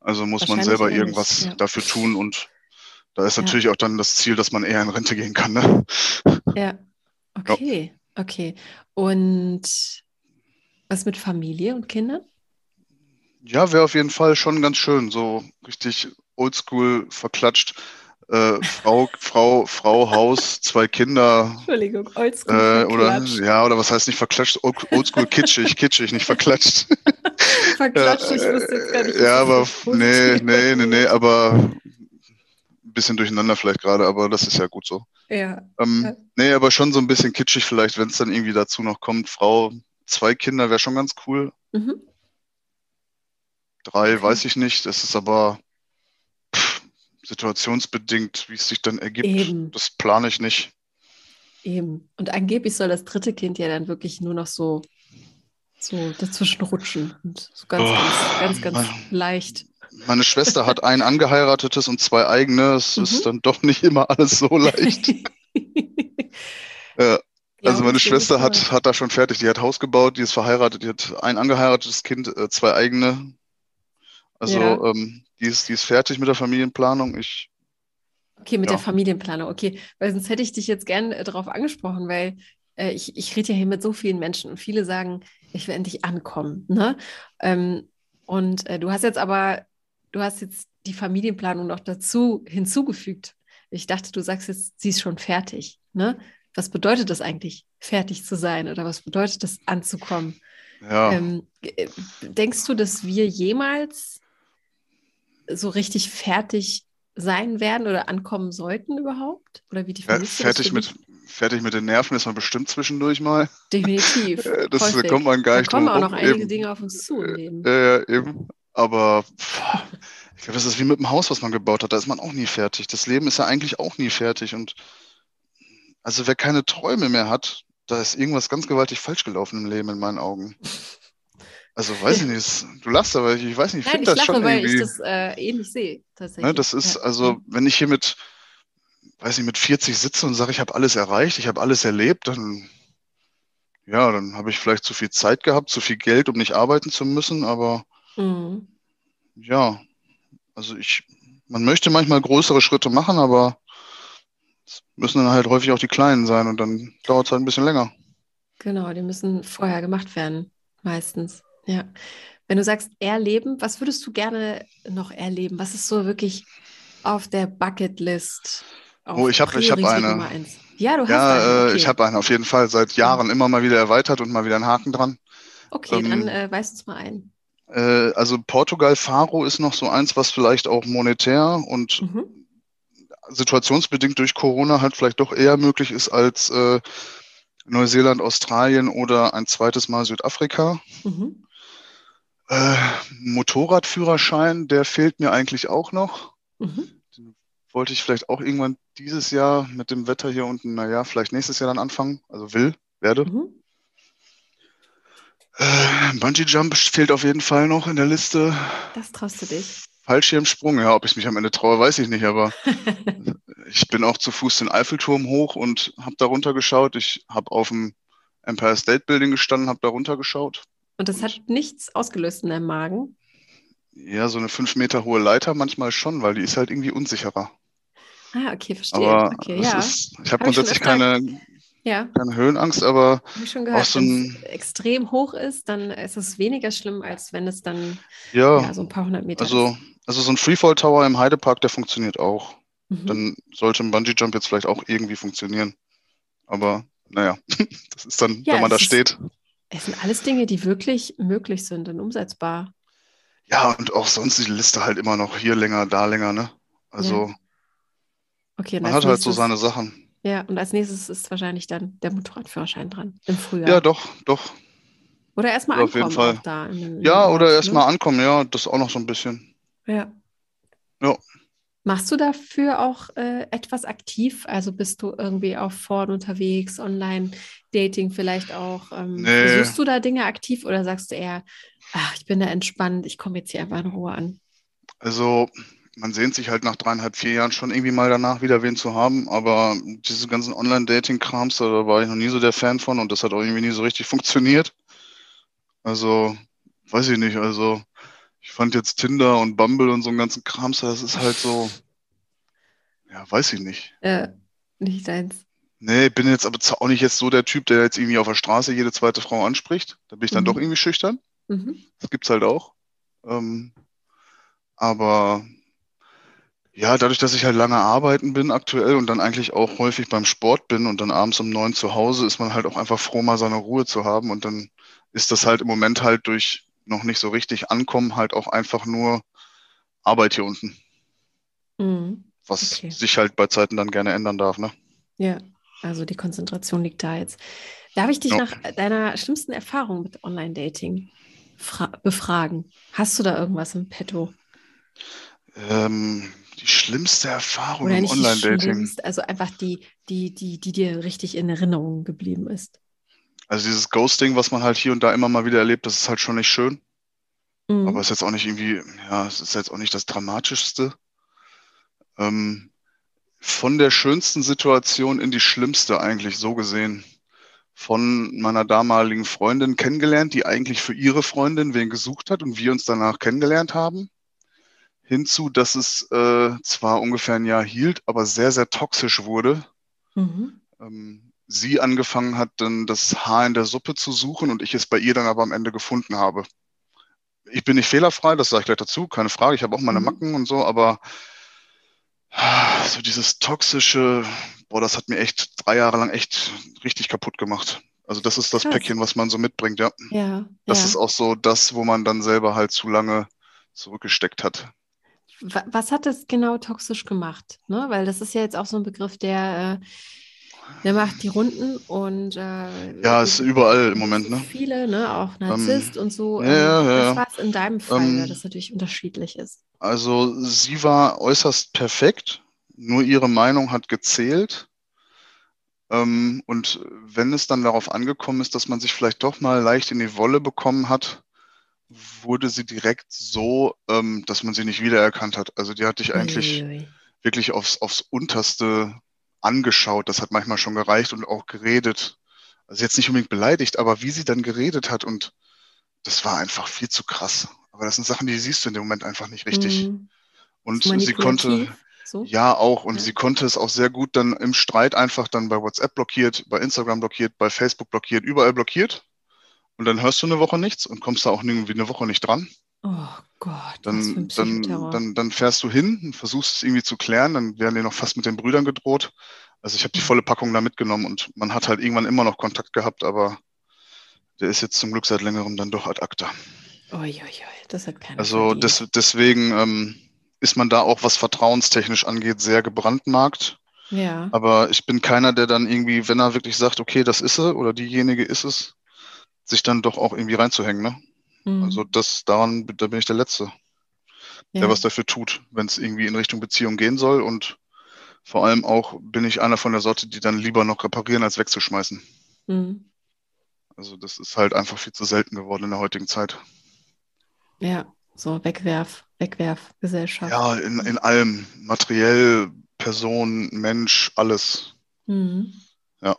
Also muss man selber irgendwas ja. dafür tun und da ist natürlich ja. auch dann das Ziel, dass man eher in Rente gehen kann. Ne? Ja, okay, ja. okay. Und was mit Familie und Kindern? Ja, wäre auf jeden Fall schon ganz schön, so richtig oldschool verklatscht äh, Frau, Frau, Frau, Haus, zwei Kinder. Entschuldigung, oldschool. Äh, oder, ja, oder was heißt nicht verklatscht? Oldschool kitschig, kitschig, nicht verklatscht. verklatscht, ich wusste jetzt gar nicht. Ja, aber nee, nee, nee, nee, aber ein bisschen durcheinander vielleicht gerade, aber das ist ja gut so. Ja. Ähm, ja. Nee, aber schon so ein bisschen kitschig vielleicht, wenn es dann irgendwie dazu noch kommt. Frau, zwei Kinder wäre schon ganz cool. Mhm. Drei okay. weiß ich nicht, das ist aber situationsbedingt, wie es sich dann ergibt. Eben. Das plane ich nicht. Eben. Und angeblich soll das dritte Kind ja dann wirklich nur noch so, so dazwischen rutschen und so ganz, oh, ganz, ganz, ganz meine, leicht. Meine Schwester hat ein angeheiratetes und zwei eigene. Es mhm. ist dann doch nicht immer alles so leicht. ja. Also meine Schwester hat, hat da schon fertig. Die hat Haus gebaut, die ist verheiratet, die hat ein angeheiratetes Kind, äh, zwei eigene. Also ja. ähm, die ist, die ist fertig mit der Familienplanung. Ich, okay, mit ja. der Familienplanung, okay. Weil sonst hätte ich dich jetzt gern äh, darauf angesprochen, weil äh, ich, ich rede ja hier mit so vielen Menschen und viele sagen, ich will endlich ankommen. Ne? Ähm, und äh, du hast jetzt aber, du hast jetzt die Familienplanung noch dazu hinzugefügt. Ich dachte, du sagst jetzt, sie ist schon fertig. Ne? Was bedeutet das eigentlich, fertig zu sein oder was bedeutet das, anzukommen? Ja. Ähm, äh, denkst du, dass wir jemals so richtig fertig sein werden oder ankommen sollten überhaupt? Oder wie die ja, fertig mit Fertig mit den Nerven ist man bestimmt zwischendurch mal. Definitiv. das häufig. kommt man gar nicht Da kommen auch noch einige eben. Dinge auf uns zu im Leben. Ja, ja eben. Aber ich glaube, das ist wie mit dem Haus, was man gebaut hat. Da ist man auch nie fertig. Das Leben ist ja eigentlich auch nie fertig. Und also wer keine Träume mehr hat, da ist irgendwas ganz gewaltig falsch gelaufen im Leben in meinen Augen. Also weiß ich nicht, du lachst, aber ich, weiß nicht, ich finde das lache, schon weil irgendwie. ich das äh, ähnlich sehe, tatsächlich. Ne, das ist, ja. also, wenn ich hier mit, weiß ich, mit 40 sitze und sage, ich habe alles erreicht, ich habe alles erlebt, dann, ja, dann habe ich vielleicht zu viel Zeit gehabt, zu viel Geld, um nicht arbeiten zu müssen, aber mhm. ja, also ich, man möchte manchmal größere Schritte machen, aber es müssen dann halt häufig auch die kleinen sein und dann dauert es halt ein bisschen länger. Genau, die müssen vorher gemacht werden, meistens. Ja. Wenn du sagst erleben, was würdest du gerne noch erleben? Was ist so wirklich auf der Bucketlist? oh, ich habe ich hab eine. Ja, du hast ja, eine. Äh, okay. ich habe eine auf jeden Fall seit Jahren immer mal wieder erweitert und mal wieder einen Haken dran. Okay, ähm, dann äh, weist uns mal ein. Äh, also Portugal Faro ist noch so eins, was vielleicht auch monetär und mhm. situationsbedingt durch Corona halt vielleicht doch eher möglich ist als äh, Neuseeland, Australien oder ein zweites Mal Südafrika. Mhm. Äh, Motorradführerschein, der fehlt mir eigentlich auch noch. Mhm. Den wollte ich vielleicht auch irgendwann dieses Jahr mit dem Wetter hier unten, naja, vielleicht nächstes Jahr dann anfangen. Also will, werde. Mhm. Äh, Bungee Jump fehlt auf jeden Fall noch in der Liste. Das traust du dich. Fallschirmsprung, ja, ob ich mich am Ende traue, weiß ich nicht, aber ich bin auch zu Fuß den Eiffelturm hoch und habe da runtergeschaut. Ich habe auf dem Empire State Building gestanden, habe da runtergeschaut. Und das hat nichts ausgelöst in deinem Magen? Ja, so eine fünf Meter hohe Leiter manchmal schon, weil die ist halt irgendwie unsicherer. Ah, okay, verstehe. Aber okay, ja. Ist, ich habe hab grundsätzlich keine, ja. keine Höhenangst, aber hab ich schon gehört, so wenn es extrem hoch ist, dann ist es weniger schlimm, als wenn es dann ja, ja so ein paar hundert Meter also, ist. Also so ein Freefall Tower im Heidepark, der funktioniert auch. Mhm. Dann sollte ein Bungee Jump jetzt vielleicht auch irgendwie funktionieren. Aber naja, das ist dann, ja, wenn man da steht. Es sind alles Dinge, die wirklich möglich sind und umsetzbar. Ja, und auch sonst die Liste halt immer noch hier länger, da länger, ne? Also ja. okay, man hat halt so seine Sachen. Ja, und als nächstes ist wahrscheinlich dann der Motorradführerschein dran im Frühjahr. Ja, doch, doch. Oder erstmal ankommen. Auf jeden Fall. Da in, in ja, oder erstmal ne? ankommen, ja, das auch noch so ein bisschen. Ja. Ja. Machst du dafür auch äh, etwas aktiv? Also bist du irgendwie auf Ford unterwegs, Online-Dating vielleicht auch? Ähm, nee. Versuchst du da Dinge aktiv oder sagst du eher, ach, ich bin da entspannt, ich komme jetzt hier einfach in Ruhe an? Also man sehnt sich halt nach dreieinhalb, vier Jahren schon irgendwie mal danach wieder wen zu haben, aber diese ganzen Online-Dating-Krams, da war ich noch nie so der Fan von und das hat auch irgendwie nie so richtig funktioniert. Also, weiß ich nicht, also ich fand jetzt Tinder und Bumble und so einen ganzen Krams, das ist halt so, ja, weiß ich nicht. Ja, nicht deins. Nee, bin jetzt aber auch nicht jetzt so der Typ, der jetzt irgendwie auf der Straße jede zweite Frau anspricht. Da bin ich dann mhm. doch irgendwie schüchtern. Mhm. Das gibt's halt auch. Ähm, aber ja, dadurch, dass ich halt lange arbeiten bin aktuell und dann eigentlich auch häufig beim Sport bin und dann abends um neun zu Hause, ist man halt auch einfach froh, mal seine Ruhe zu haben. Und dann ist das halt im Moment halt durch noch nicht so richtig ankommen, halt auch einfach nur Arbeit hier unten. Mhm. Was okay. sich halt bei Zeiten dann gerne ändern darf, ne? Ja, also die Konzentration liegt da jetzt. Darf ich dich ja. nach deiner schlimmsten Erfahrung mit Online-Dating befragen? Hast du da irgendwas im Petto? Ähm, die schlimmste Erfahrung Oder im Online-Dating. Also einfach die, die, die, die dir richtig in Erinnerung geblieben ist. Also dieses Ghosting, was man halt hier und da immer mal wieder erlebt, das ist halt schon nicht schön. Mhm. Aber es ist jetzt auch nicht irgendwie, ja, es ist jetzt auch nicht das Dramatischste. Ähm, von der schönsten Situation in die schlimmste eigentlich so gesehen. Von meiner damaligen Freundin kennengelernt, die eigentlich für ihre Freundin wen gesucht hat und wir uns danach kennengelernt haben. Hinzu, dass es äh, zwar ungefähr ein Jahr hielt, aber sehr, sehr toxisch wurde. Mhm. Ähm, sie angefangen hat, dann das Haar in der Suppe zu suchen und ich es bei ihr dann aber am Ende gefunden habe. Ich bin nicht fehlerfrei, das sage ich gleich dazu, keine Frage. Ich habe auch meine mhm. Macken und so, aber so dieses toxische, boah, das hat mir echt drei Jahre lang echt richtig kaputt gemacht. Also das ist das Krass. Päckchen, was man so mitbringt, ja. Ja. Das ja. ist auch so das, wo man dann selber halt zu lange zurückgesteckt hat. Was hat es genau toxisch gemacht? Ne? Weil das ist ja jetzt auch so ein Begriff, der äh, der macht die Runden und äh, ja, ist überall im Moment, ne? Viele, ne? Auch ähm, Narzisst ähm, und so. Ja, ja, ähm, ja. Was war es in deinem Fall, ähm, weil das natürlich unterschiedlich ist? Also sie war äußerst perfekt, nur ihre Meinung hat gezählt. Ähm, und wenn es dann darauf angekommen ist, dass man sich vielleicht doch mal leicht in die Wolle bekommen hat, wurde sie direkt so, ähm, dass man sie nicht wiedererkannt hat. Also die hatte ich eigentlich Uiuiui. wirklich aufs, aufs unterste angeschaut. Das hat manchmal schon gereicht und auch geredet. Also jetzt nicht unbedingt beleidigt, aber wie sie dann geredet hat und das war einfach viel zu krass. Aber das sind Sachen, die siehst du in dem Moment einfach nicht richtig. Mhm. Und sie konnte, so? ja auch, und ja. sie konnte es auch sehr gut dann im Streit einfach dann bei WhatsApp blockiert, bei Instagram blockiert, bei Facebook blockiert, überall blockiert. Und dann hörst du eine Woche nichts und kommst da auch irgendwie eine Woche nicht dran. Oh Gott. Dann, dann, dann, dann fährst du hin und versuchst es irgendwie zu klären, dann werden dir noch fast mit den Brüdern gedroht. Also ich habe die volle Packung da mitgenommen und man hat halt irgendwann immer noch Kontakt gehabt, aber der ist jetzt zum Glück seit längerem dann doch ad acta. Uiuiui, das hat keiner Also des, deswegen ähm, ist man da auch, was vertrauenstechnisch angeht, sehr gebrandmarkt. Ja. Aber ich bin keiner, der dann irgendwie, wenn er wirklich sagt, okay, das ist er oder diejenige ist es, sich dann doch auch irgendwie reinzuhängen, ne? Mhm. Also das daran, da bin ich der Letzte, ja. der was dafür tut, wenn es irgendwie in Richtung Beziehung gehen soll und Vor allem auch bin ich einer von der Sorte, die dann lieber noch reparieren, als wegzuschmeißen. Mhm. Also das ist halt einfach viel zu selten geworden in der heutigen Zeit. Ja, so Wegwerf, Wegwerfgesellschaft. Ja, in, in allem. Materiell, Person, Mensch, alles. Mhm. Ja.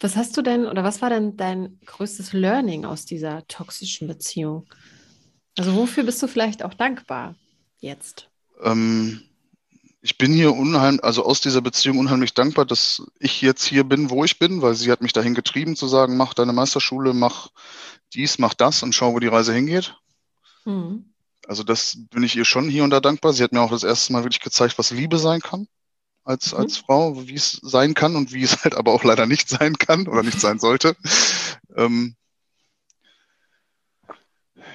Was hast du denn oder was war denn dein größtes Learning aus dieser toxischen Beziehung? Also wofür bist du vielleicht auch dankbar jetzt? Ähm, ich bin hier unheimlich, also aus dieser Beziehung unheimlich dankbar, dass ich jetzt hier bin, wo ich bin, weil sie hat mich dahin getrieben zu sagen, mach deine Meisterschule, mach dies, mach das und schau, wo die Reise hingeht. Mhm. Also das bin ich ihr schon hier und da dankbar. Sie hat mir auch das erste Mal wirklich gezeigt, was Liebe sein kann als, mhm. als Frau, wie es sein kann und wie es halt aber auch leider nicht sein kann oder nicht sein sollte. ähm,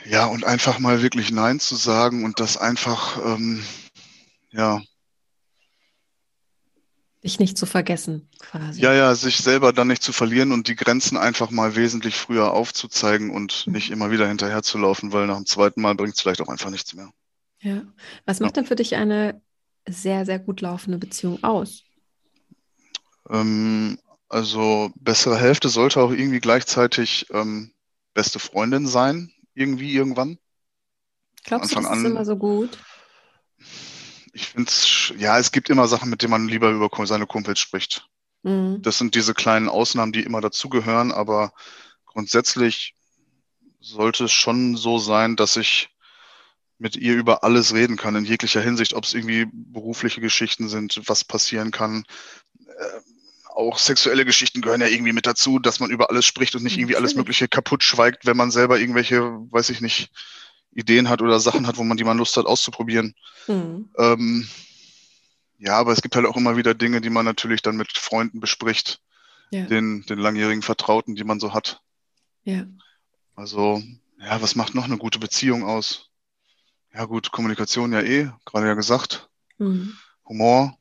ja, und einfach mal wirklich Nein zu sagen und das einfach, ähm, ja. Dich nicht zu vergessen, quasi. Ja, ja, sich selber dann nicht zu verlieren und die Grenzen einfach mal wesentlich früher aufzuzeigen und mhm. nicht immer wieder hinterherzulaufen, weil nach dem zweiten Mal bringt es vielleicht auch einfach nichts mehr. Ja. Was macht ja. denn für dich eine sehr, sehr gut laufende Beziehung aus? Ähm, also bessere Hälfte sollte auch irgendwie gleichzeitig ähm, beste Freundin sein, irgendwie irgendwann. Glaubst du, das an, ist immer so gut? Ich finde es, ja, es gibt immer Sachen, mit denen man lieber über seine Kumpels spricht. Mhm. Das sind diese kleinen Ausnahmen, die immer dazugehören, aber grundsätzlich sollte es schon so sein, dass ich mit ihr über alles reden kann, in jeglicher Hinsicht, ob es irgendwie berufliche Geschichten sind, was passieren kann. Äh, auch sexuelle Geschichten gehören ja irgendwie mit dazu, dass man über alles spricht und nicht irgendwie alles Mögliche kaputt schweigt, wenn man selber irgendwelche, weiß ich nicht, Ideen hat oder Sachen hat, wo man die man Lust hat auszuprobieren. Mhm. Ähm, ja, aber es gibt halt auch immer wieder Dinge, die man natürlich dann mit Freunden bespricht, ja. den, den langjährigen Vertrauten, die man so hat. Ja. Also, ja, was macht noch eine gute Beziehung aus? Ja gut, Kommunikation ja eh, gerade ja gesagt. Mhm. Humor.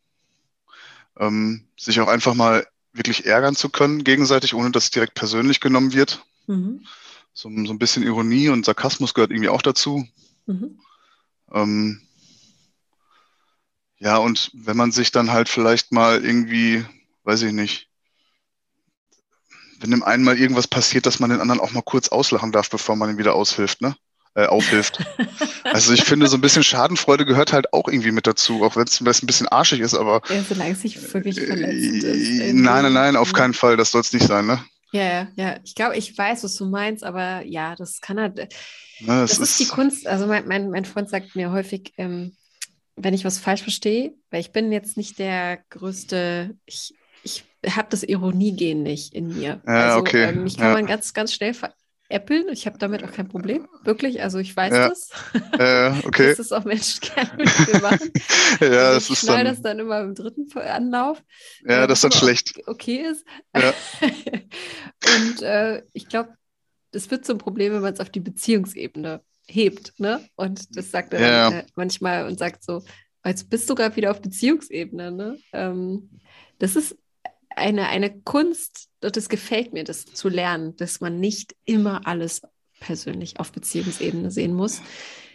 Ähm, sich auch einfach mal wirklich ärgern zu können, gegenseitig, ohne dass es direkt persönlich genommen wird. Mhm. So, so, ein bisschen Ironie und Sarkasmus gehört irgendwie auch dazu. Mhm. Ähm, ja, und wenn man sich dann halt vielleicht mal irgendwie, weiß ich nicht, wenn dem einen mal irgendwas passiert, dass man den anderen auch mal kurz auslachen darf, bevor man ihn wieder aushilft, ne? Äh, aufhilft. also ich finde, so ein bisschen Schadenfreude gehört halt auch irgendwie mit dazu, auch wenn es ein bisschen arschig ist, aber. Ja, solange es nicht wirklich verletzend ist. Äh, nein, nein, nein, auf keinen Fall. Das soll es nicht sein, ne? Ja, ja, ja. Ich glaube, ich weiß, was du meinst, aber ja, das kann halt. Na, das, das ist, ist, die Kunst. Also mein, mein, mein Freund sagt mir häufig, ähm, wenn ich was falsch verstehe, weil ich bin jetzt nicht der größte, ich, ich habe das Ironiegehen nicht in mir. Ja, also okay. ähm, mich kann ja. man ganz, ganz schnell ver Apple. Ich habe damit auch kein Problem. Wirklich, also ich weiß ja. das. Ja, okay. das ist auch Menschen gerne mit mir machen. ja, also das ich ist dann. das dann immer im dritten Anlauf. Ja, das ist dann schlecht. Okay ist. Ja. Und äh, ich glaube, das wird zum Problem, wenn man es auf die Beziehungsebene hebt. Ne? Und das sagt er ja. dann, äh, manchmal und sagt so, jetzt bist du gerade wieder auf Beziehungsebene. Ne? Ähm, das ist eine, eine Kunst, das gefällt mir, das zu lernen, dass man nicht immer alles persönlich auf Beziehungsebene sehen muss.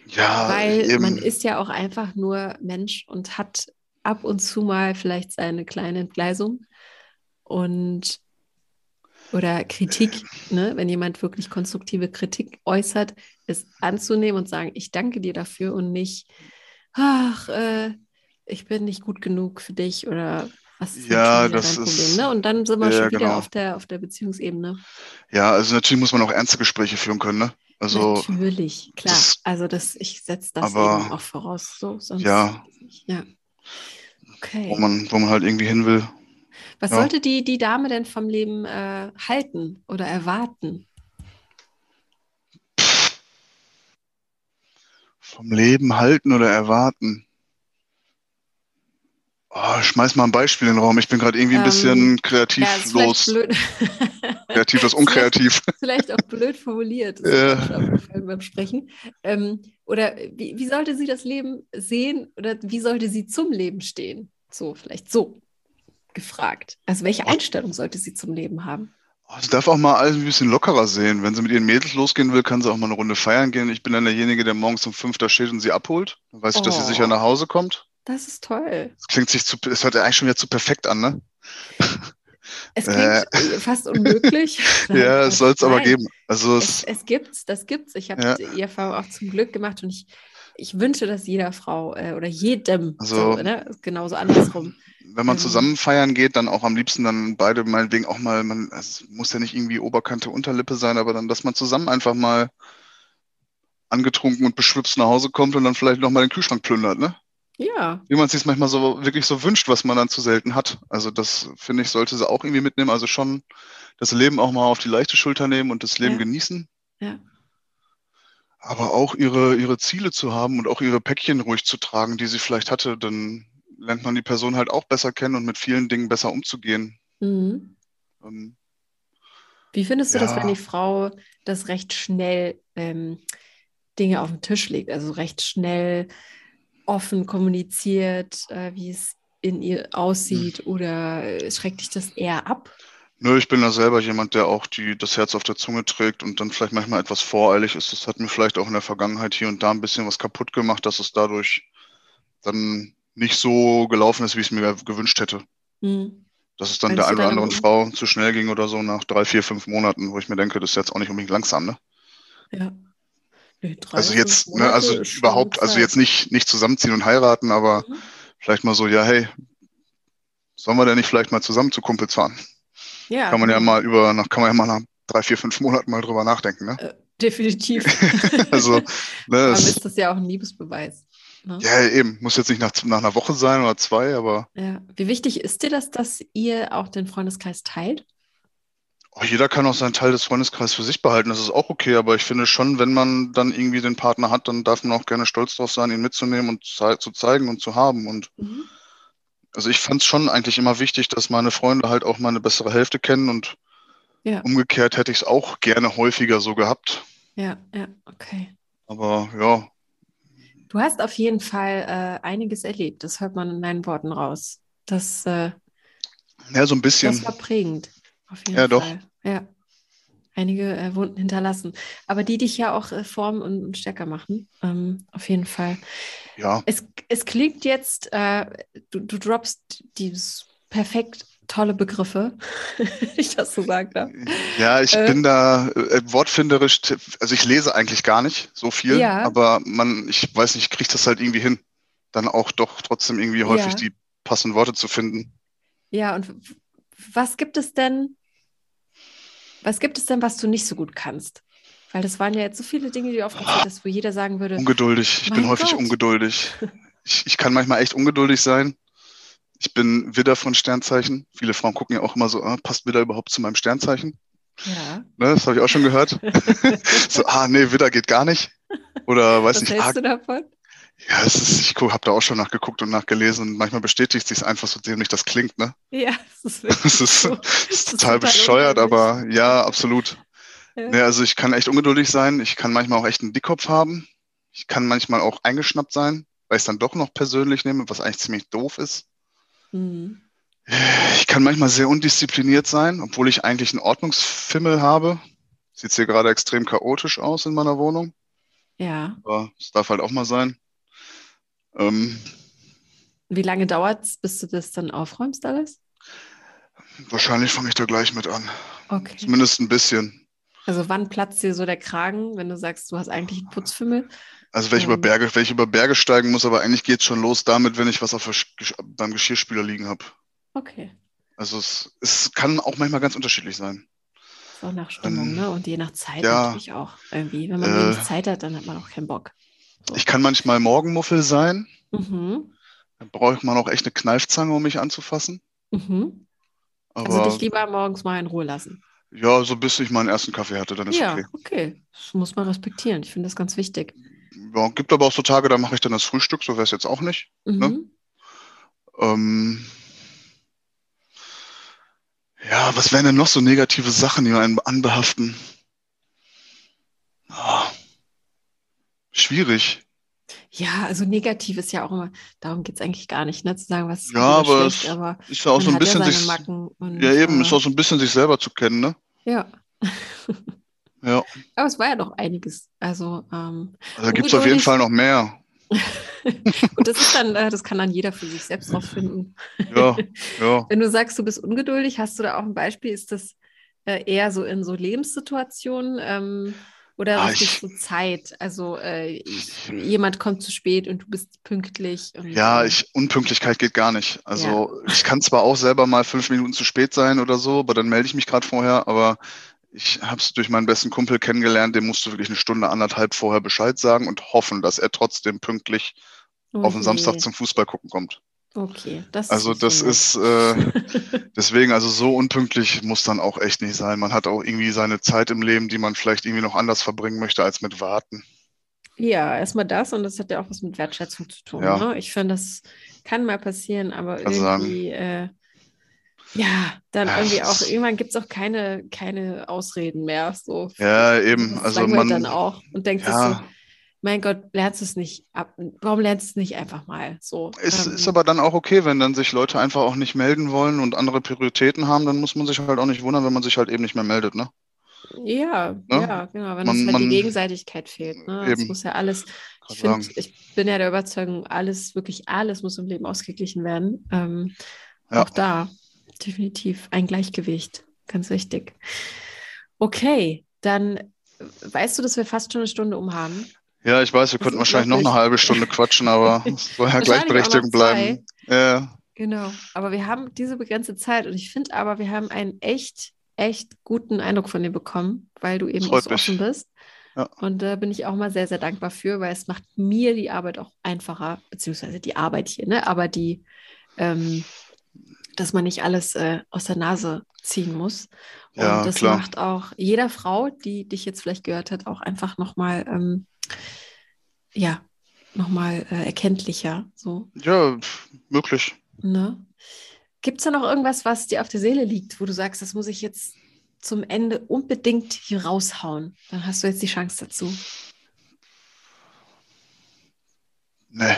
Ja, weil eben. man ist ja auch einfach nur Mensch und hat ab und zu mal vielleicht seine kleine Entgleisung und oder Kritik, ne? wenn jemand wirklich konstruktive Kritik äußert, es anzunehmen und sagen, ich danke dir dafür und nicht, ach, äh, ich bin nicht gut genug für dich oder was ist ja, das dein Problem? Ne? Und dann sind wir ja, schon wieder genau. auf, der, auf der Beziehungsebene. Ja, also natürlich muss man auch ernste Gespräche führen können. Ne? Also, natürlich, klar. Das, also das, ich setze das aber, eben auch voraus. So, sonst ja. ja. Okay. Wo man, wo man halt irgendwie hin will. Was ja. sollte die, die Dame denn vom Leben äh, halten oder erwarten? Vom Leben halten oder erwarten? Oh, schmeiß mal ein Beispiel in den Raum. Ich bin gerade irgendwie ein bisschen ähm, kreativlos. Ja, Kreativ ist unkreativ. Vielleicht, vielleicht auch blöd formuliert, ja. beim Sprechen. Ähm, oder wie, wie sollte sie das Leben sehen oder wie sollte sie zum Leben stehen? So, vielleicht so gefragt. Also welche Einstellung sollte sie zum Leben haben? Oh, sie darf auch mal alles ein bisschen lockerer sehen. Wenn sie mit ihren Mädels losgehen will, kann sie auch mal eine Runde feiern gehen. Ich bin dann derjenige, der morgens um fünf da steht und sie abholt. Dann weiß ich, oh. dass sie sicher nach Hause kommt. Das ist toll. Es klingt sich zu, es hört ja eigentlich schon wieder zu perfekt an, ne? Es klingt äh. fast unmöglich. ja, es soll es aber geben. Also es, es, es gibt's, das gibt's. Ich habe ja. die Erfahrung auch zum Glück gemacht und ich, ich wünsche das jeder Frau äh, oder jedem also, so, ne? genauso andersrum. Wenn man ähm. zusammen feiern geht, dann auch am liebsten dann beide meinetwegen auch mal, man, es muss ja nicht irgendwie Oberkante, Unterlippe sein, aber dann, dass man zusammen einfach mal angetrunken und beschwipst nach Hause kommt und dann vielleicht nochmal den Kühlschrank plündert, ne? Ja. Wie man es sich manchmal so wirklich so wünscht, was man dann zu selten hat. Also das finde ich, sollte sie auch irgendwie mitnehmen. Also schon das Leben auch mal auf die leichte Schulter nehmen und das Leben ja. genießen. Ja. Aber auch ihre, ihre Ziele zu haben und auch ihre Päckchen ruhig zu tragen, die sie vielleicht hatte, dann lernt man die Person halt auch besser kennen und mit vielen Dingen besser umzugehen. Mhm. Ähm, Wie findest du ja. das, wenn die Frau das recht schnell ähm, Dinge auf den Tisch legt, also recht schnell offen kommuniziert, äh, wie es in ihr aussieht, hm. oder äh, schreckt dich das eher ab? Nö, ich bin da selber jemand, der auch die, das Herz auf der Zunge trägt und dann vielleicht manchmal etwas voreilig ist. Das hat mir vielleicht auch in der Vergangenheit hier und da ein bisschen was kaputt gemacht, dass es dadurch dann nicht so gelaufen ist, wie ich es mir gewünscht hätte. Mhm. Dass es dann Meinst der einen oder anderen Frau zu schnell ging oder so nach drei, vier, fünf Monaten, wo ich mir denke, das ist jetzt auch nicht unbedingt langsam, ne? Ja. Also jetzt, ne, also überhaupt, also jetzt nicht, nicht zusammenziehen und heiraten, aber mhm. vielleicht mal so, ja, hey, sollen wir denn nicht vielleicht mal zusammen zu Kumpels fahren? Ja. Kann man ja genau. mal über, nach, kann man ja mal nach drei, vier, fünf Monaten mal drüber nachdenken, ne? Äh, definitiv. also, ne, aber ist das ja auch ein Liebesbeweis. Ne? Ja, eben. Muss jetzt nicht nach, nach einer Woche sein oder zwei, aber. Ja. Wie wichtig ist dir das, dass ihr auch den Freundeskreis teilt? Oh, jeder kann auch seinen Teil des Freundeskreises für sich behalten, das ist auch okay, aber ich finde schon, wenn man dann irgendwie den Partner hat, dann darf man auch gerne stolz drauf sein, ihn mitzunehmen und zu zeigen und zu haben. Und mhm. also ich fand es schon eigentlich immer wichtig, dass meine Freunde halt auch meine bessere Hälfte kennen und ja. umgekehrt hätte ich es auch gerne häufiger so gehabt. Ja, ja, okay. Aber ja. Du hast auf jeden Fall äh, einiges erlebt, das hört man in deinen Worten raus. Das, äh, ja, so ein bisschen. Das war prägend. Auf jeden ja, Fall. doch. Ja. Einige äh, Wunden hinterlassen. Aber die dich ja auch äh, formen und, und, stärker machen. Ähm, auf jeden Fall. Ja. Es, es klingt jetzt, äh, du, du droppst dieses perfekt tolle Begriffe, ich das so sagen darf. Ja, ich äh, bin da äh, wortfinderisch, also ich lese eigentlich gar nicht so viel, ja. aber man, ich weiß nicht, ich kriege das halt irgendwie hin, dann auch doch trotzdem irgendwie häufig ja. die passenden Worte zu finden. Ja, und was gibt es denn, was gibt es denn, was du nicht so gut kannst? Weil das waren ja jetzt so viele Dinge, die du aufgezählt hast, wo jeder sagen würde. Ungeduldig. Ich bin häufig Gott. ungeduldig. Ich, ich kann manchmal echt ungeduldig sein. Ich bin Widder von Sternzeichen. Viele Frauen gucken ja auch immer so, ah, passt Widder überhaupt zu meinem Sternzeichen? Ja. Ne, das habe ich auch schon gehört. so, ah, nee, Widder geht gar nicht. Oder weiß Was nicht. Was hältst ah, du davon? Ja, es ist, ich habe da auch schon nachgeguckt und nachgelesen und manchmal bestätigt sich einfach so dämlich das klingt, ne? Ja, das ist das ist, so. das ist total ist bescheuert, aber ja, absolut. Ja. Ne, also ich kann echt ungeduldig sein, ich kann manchmal auch echt einen Dickkopf haben, ich kann manchmal auch eingeschnappt sein, weil ich es dann doch noch persönlich nehme, was eigentlich ziemlich doof ist. Mhm. Ich kann manchmal sehr undiszipliniert sein, obwohl ich eigentlich einen Ordnungsfimmel habe. Sieht hier gerade extrem chaotisch aus in meiner Wohnung. Ja. Aber es darf halt auch mal sein. Ähm, Wie lange dauert es, bis du das dann aufräumst alles? Wahrscheinlich fange ich da gleich mit an. Okay. Zumindest ein bisschen. Also wann platzt dir so der Kragen, wenn du sagst, du hast eigentlich einen Putzfimmel? Also wenn ich, über ähm. Berge, wenn ich über Berge steigen muss, aber eigentlich geht es schon los damit, wenn ich was auf beim Geschirrspüler liegen habe. Okay. Also es, es kann auch manchmal ganz unterschiedlich sein. Ist auch nach Stimmung, ähm, ne? Und je nach Zeit ja, natürlich auch irgendwie. Wenn man äh, wenig Zeit hat, dann hat man auch keinen Bock. Ich kann manchmal Morgenmuffel sein. Mhm. Dann braucht man auch echt eine Kneifzange, um mich anzufassen. Mhm. also dich lieber morgens mal in Ruhe lassen. Ja, so bis ich meinen ersten Kaffee hatte, dann ist ja, okay. Okay. Das muss man respektieren. Ich finde das ganz wichtig. Ja, gibt aber auch so Tage, da mache ich dann das Frühstück, so wäre es jetzt auch nicht. Ne? Mhm. Ne? Ähm, ja, was wären denn noch so negative Sachen, die einen anbehaften? Oh, schwierig. Ja, also negativ ist ja auch immer, darum geht es eigentlich gar nicht, ne, zu sagen, was ist ja, aber schlecht, aber ist ja auch so ein bisschen ja sich, und, ja eben, äh, ist auch so ein bisschen sich selber zu kennen, ne? Ja. ja. Aber es war ja doch einiges, also ähm, also da gibt es auf jeden Fall noch mehr. Und das ist dann, äh, das kann dann jeder für sich selbst rausfinden. Ja, ja. Wenn du sagst, du bist ungeduldig, hast du da auch ein Beispiel? Ist das äh, eher so in so Lebenssituationen ähm, oder Ah, richtig ich- so Zeit? Also äh, ich, jemand kommt zu spät und du bist pünktlich. Ja, ich, Unpünktlichkeit geht gar nicht. Also ich kann zwar auch selber mal fünf Minuten zu spät sein oder so, aber dann melde ich mich gerade vorher, aber ich habe es durch meinen besten Kumpel kennengelernt, dem musst du wirklich eine Stunde, anderthalb vorher Bescheid sagen und hoffen, dass er trotzdem pünktlich oh auf den. Samstag zum Fußball gucken kommt. Okay, das Also ist das ist äh, deswegen, also so unpünktlich muss dann auch echt nicht sein. Man hat auch irgendwie seine Zeit im Leben, die man vielleicht irgendwie noch anders verbringen möchte als mit Warten. Ja, erstmal das und das hat ja auch was mit Wertschätzung zu tun. Ja. Ne? Ich finde, das kann mal passieren, aber sagen- irgendwie, äh, ja, dann Ja, irgendwie auch, irgendwann gibt es auch keine, keine Ausreden mehr. So. Ja, eben. Das Also man, dann auch und denkt sich so, ja, mein Gott, lernst du es nicht ab? Warum lernst du es nicht einfach mal? So, ist, ähm, ist aber dann auch okay, wenn dann sich Leute einfach auch nicht melden wollen und andere Prioritäten haben, dann muss man sich halt auch nicht wundern, wenn man sich halt eben nicht mehr meldet, ne? ja, Ne? ja, genau, wenn Man- uns halt man- die Gegenseitigkeit fehlt. Ne? Das Eben. muss ja alles, ich sagen. ich bin ja der Überzeugung, alles, wirklich alles muss im Leben ausgeglichen werden. Ähm, Ja. Auch da, definitiv ein Gleichgewicht, ganz wichtig. Okay, dann äh, weißt du, dass wir fast schon eine Stunde um haben. Ja, ich weiß, wir Das könnten wahrscheinlich noch eine halbe Stunde quatschen, aber es soll ja Gleichberechtigung bleiben. Ja, Genau, aber wir haben diese begrenzte Zeit und ich finde aber, wir haben einen echt, echt guten Eindruck von dir bekommen, weil du eben so offen bist. Ja. Und da bin ich auch mal sehr, sehr dankbar für, weil es macht mir die Arbeit auch einfacher, beziehungsweise die Arbeit hier, ne? Aber die, ähm, dass man nicht alles äh, aus der Nase ziehen muss. Und Ja, das klar. macht auch jeder Frau, die dich jetzt vielleicht gehört hat, auch einfach nochmal, ähm, ja, nochmal äh, erkenntlicher. So. ja, möglich. Ne? Gibt es da noch irgendwas, was dir auf der Seele liegt, wo du sagst, das muss ich jetzt zum Ende unbedingt hier raushauen? Dann hast du jetzt die Chance dazu. Nee,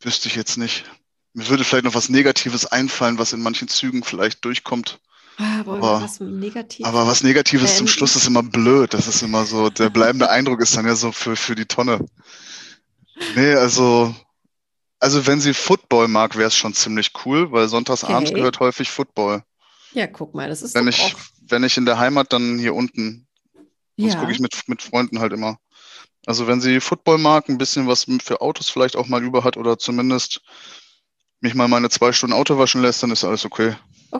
wüsste ich jetzt nicht. Mir würde vielleicht noch was Negatives einfallen, was in manchen Zügen vielleicht durchkommt. Ah, Aber, Aber- was negativ? Aber was Negatives zum Ähm, Schluss ist immer blöd. Das ist immer so, der bleibende Eindruck ist dann ja so für, für die Tonne. Nee, also, also wenn sie Football mag, wäre es schon ziemlich cool, weil sonntagsabends Okay. gehört häufig Football. ja, guck mal, das ist Wenn ich, wenn ich in der Heimat, dann hier unten. Sonst Ja, gucke ich mit, mit Freunden halt immer. Also wenn sie Football mag, ein bisschen was für Autos vielleicht auch mal über hat oder zumindest mich mal meine zwei Stunden Auto waschen lässt, dann ist alles okay.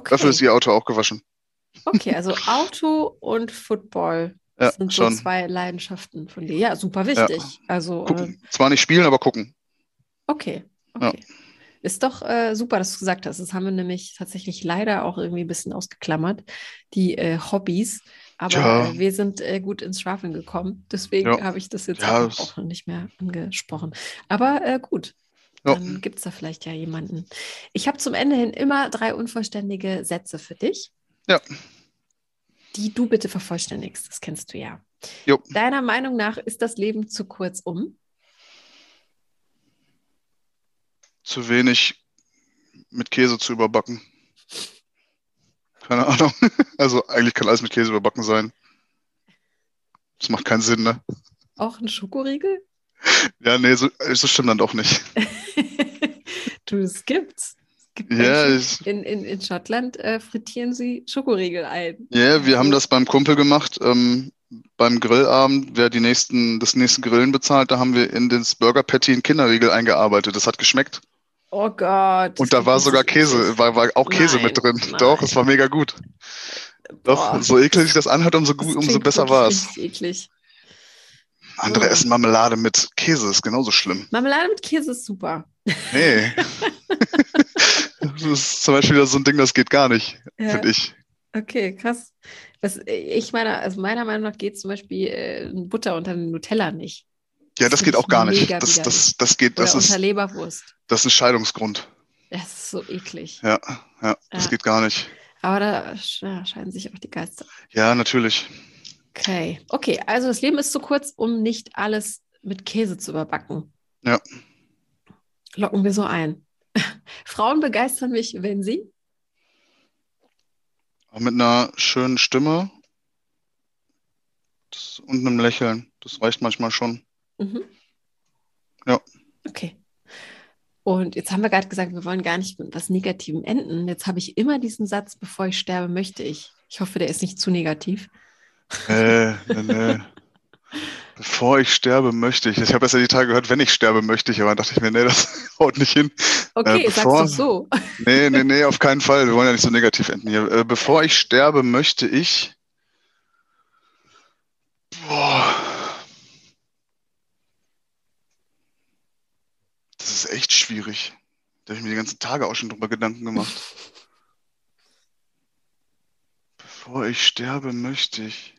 Dafür ist okay. ihr Auto auch gewaschen. okay, also Auto und Football Ja, sind so schon. zwei Leidenschaften von dir. Ja, super wichtig. Also, äh. Zwar nicht spielen, aber gucken. okay, Ja. okay. Ist doch äh, super, dass du gesagt hast. Das haben wir nämlich tatsächlich leider auch irgendwie ein bisschen ausgeklammert, die äh, Hobbys. Aber Ja. äh, wir sind äh, gut ins Schwafeln gekommen. Deswegen Ja. habe ich das jetzt Ja, auch noch nicht mehr angesprochen. Aber äh, gut, Ja. dann gibt es da vielleicht ja jemanden. Ich habe zum Ende hin immer drei unvollständige Sätze für dich. Ja. Die du bitte vervollständigst. Das kennst du ja. Jo. Deiner Meinung nach ist das Leben zu kurz um? Zu wenig mit Käse zu überbacken. Keine Ahnung. Also eigentlich kann alles mit Käse überbacken sein. Das macht keinen Sinn, ne? Auch ein Schokoriegel? Ja, nee, so, so stimmt dann doch nicht. du, es gibt's. Ja, ich, in, in, in Schottland äh, frittieren sie Schokoriegel ein. ja, wir haben das beim Kumpel gemacht. Ähm, beim Grillabend, wer die nächsten, das nächste Grillen bezahlt, da haben wir in das Burger Patty einen Kinderriegel eingearbeitet. Das hat geschmeckt. Oh Gott. Und da war sogar Käse, war, war auch Käse Nein, mit drin. nein. Doch, es war mega gut. Doch, Boah, so eklig sich das anhört, umso, gut, umso besser war es. Eklig. Andere Oh. essen Marmelade mit Käse, ist genauso schlimm. Marmelade mit Käse ist super. Nee. das ist zum Beispiel so ein Ding, das geht gar nicht, Ja. finde ich. Okay, krass. Was, ich meine, also meiner Meinung nach geht zum Beispiel äh, Butter unter den Nutella nicht. Ja, das Das geht auch gar nicht. Das, das, das geht, das unter ist, Leberwurst. das ist ein Scheidungsgrund. Das ist so eklig. Ja, ja, das Ja. geht gar nicht. Aber da scheiden sich auch die Geister. Ja, natürlich. Okay. Okay, also das Leben ist zu kurz, um nicht alles mit Käse zu überbacken. Ja. Locken wir so ein. Frauen begeistern mich, wenn sie. Aber mit einer schönen Stimme das, und einem Lächeln. Das reicht manchmal schon. Mhm. Ja. Okay. Und jetzt haben wir gerade gesagt, wir wollen gar nicht mit was Negativem enden. Jetzt habe ich immer diesen Satz, bevor ich sterbe, möchte ich. Ich hoffe, der ist nicht zu negativ. Nee, nee, nee. Bevor ich sterbe, möchte ich. Ich habe erst ja die Tage gehört, wenn ich sterbe, möchte ich, aber dann dachte ich mir, nee, das haut nicht hin. Okay, äh, bevor, sagst du so. Nee, nee, nee, auf keinen Fall. Wir wollen ja nicht so negativ enden hier. Äh, bevor ich sterbe, möchte ich. Boah. Das ist echt schwierig. Da habe ich mir die ganzen Tage auch schon drüber Gedanken gemacht. Bevor ich sterbe, möchte ich.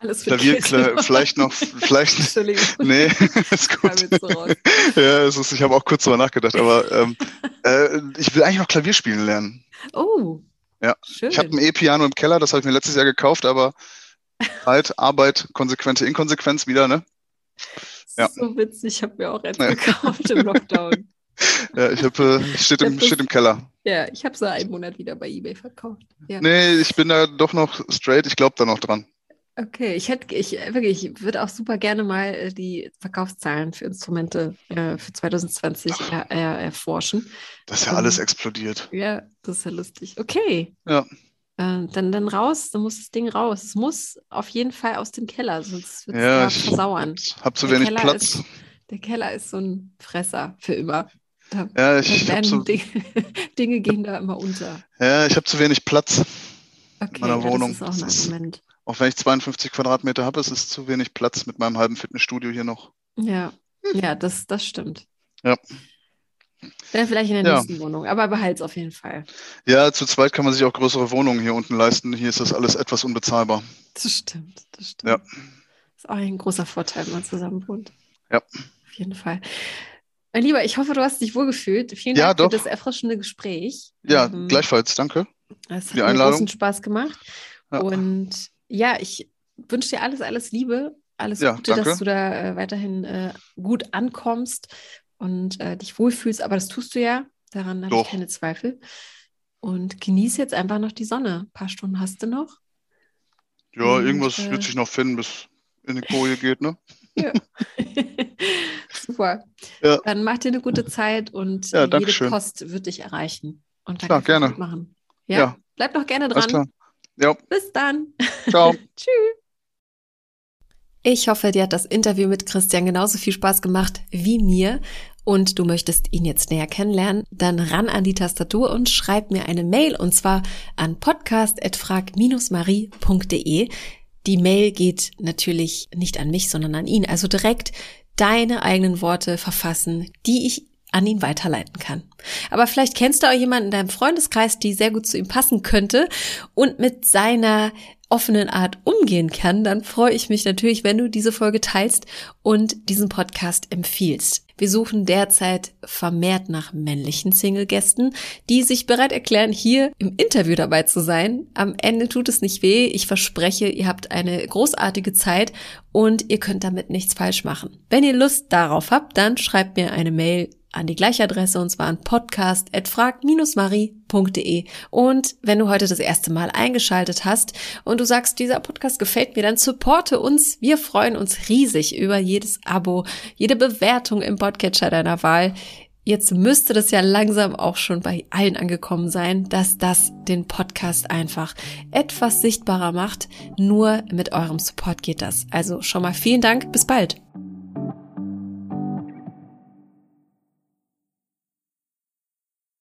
Alles Klavier, Kla vielleicht noch, vielleicht. Entschuldigung. Nee, ist gut. So ja, es ist, ich habe auch kurz drüber nachgedacht, aber ähm, äh, ich will eigentlich noch Klavier spielen lernen. Oh. Ja. Schön. Ich habe ein E-Piano im Keller, das habe ich mir letztes Jahr gekauft, aber halt, Arbeit, konsequente Inkonsequenz wieder, ne? Ja. So witzig, ich habe mir auch eins ja. gekauft im Lockdown. Ja, ich habe, äh, steht, im, steht im Keller. Ja, ich habe so einen Monat wieder bei eBay verkauft. Ja. Nee, ich bin da doch noch straight, ich glaube da noch dran. Okay, ich hätte, ich wirklich, ich würde auch super gerne mal äh, die Verkaufszahlen für Instrumente äh, für 2020 er, er, erforschen. Das ist ja um, alles explodiert. Ja, das ist ja lustig. Okay. Ja. Äh, dann, dann raus, dann muss das Ding raus. Es muss auf jeden Fall aus dem Keller, sonst wird es ja, ich versauern. Hab zu wenig Keller Platz. Ist, der Keller ist so ein Fresser für immer. Da, ja, ich da so, Dinge, Dinge, gehen da immer unter. Ja, ich habe zu wenig Platz okay, in meiner Wohnung. Das ist auch ein Argument. Auch wenn ich 52 Quadratmeter habe, ist es zu wenig Platz mit meinem halben Fitnessstudio hier noch. Ja, ja, das, das stimmt. Ja. Ja, vielleicht in der ja. nächsten Wohnung, aber behalte es auf jeden Fall. Ja, zu zweit kann man sich auch größere Wohnungen hier unten leisten. Hier ist das alles etwas unbezahlbar. Das stimmt, das stimmt. Ja. Das ist auch ein großer Vorteil, wenn man zusammen wohnt. Ja. Auf jeden Fall. Mein Lieber, ich hoffe, du hast dich wohlgefühlt. Vielen Dank ja, für das erfrischende Gespräch. Ja, ähm, gleichfalls, danke. Es hat mir großen Spaß gemacht. Ja. Und ja, ich wünsche dir alles, alles Liebe, alles ja, Gute, danke. dass du da äh, weiterhin äh, gut ankommst und äh, dich wohlfühlst. Aber das tust du ja, daran habe ich keine Zweifel. Und genieße jetzt einfach noch die Sonne. Ein paar Stunden hast du noch. Ja, und, irgendwas wird sich noch finden, bis in die Koje geht, ne? Ja. Super. Ja. Dann mach dir eine gute Zeit und ja, jede schön. Post wird dich erreichen. Und Klar, gerne. Machen. Ja? ja? Bleib noch gerne dran. Ja. Bis dann. Ciao. Tschüss. Ich hoffe, dir hat das Interview mit Christian genauso viel Spaß gemacht wie mir und du möchtest ihn jetzt näher kennenlernen, dann ran an die Tastatur und schreib mir eine Mail und zwar an podcast.frag-marie.de. Die Mail geht natürlich nicht an mich, sondern an ihn, also direkt deine eigenen Worte verfassen, die ich an ihn weiterleiten kann. Aber vielleicht kennst du auch jemanden in deinem Freundeskreis, die sehr gut zu ihm passen könnte und mit seiner offenen Art umgehen kann, dann freue ich mich natürlich, wenn du diese Folge teilst und diesen Podcast empfiehlst. Wir suchen derzeit vermehrt nach männlichen Single-Gästen, die sich bereit erklären, hier im Interview dabei zu sein. Am Ende tut es nicht weh. Ich verspreche, ihr habt eine großartige Zeit und ihr könnt damit nichts falsch machen. Wenn ihr Lust darauf habt, dann schreibt mir eine Mail an die gleiche Adresse und zwar an podcast.frag-marie.de. Und wenn du heute das erste Mal eingeschaltet hast und du sagst, dieser Podcast gefällt mir, dann supporte uns. Wir freuen uns riesig über jedes Abo, jede Bewertung im Podcatcher deiner Wahl. Jetzt müsste das ja langsam auch schon bei allen angekommen sein, dass das den Podcast einfach etwas sichtbarer macht. Nur mit eurem Support geht das. Also schon mal vielen Dank. Bis bald.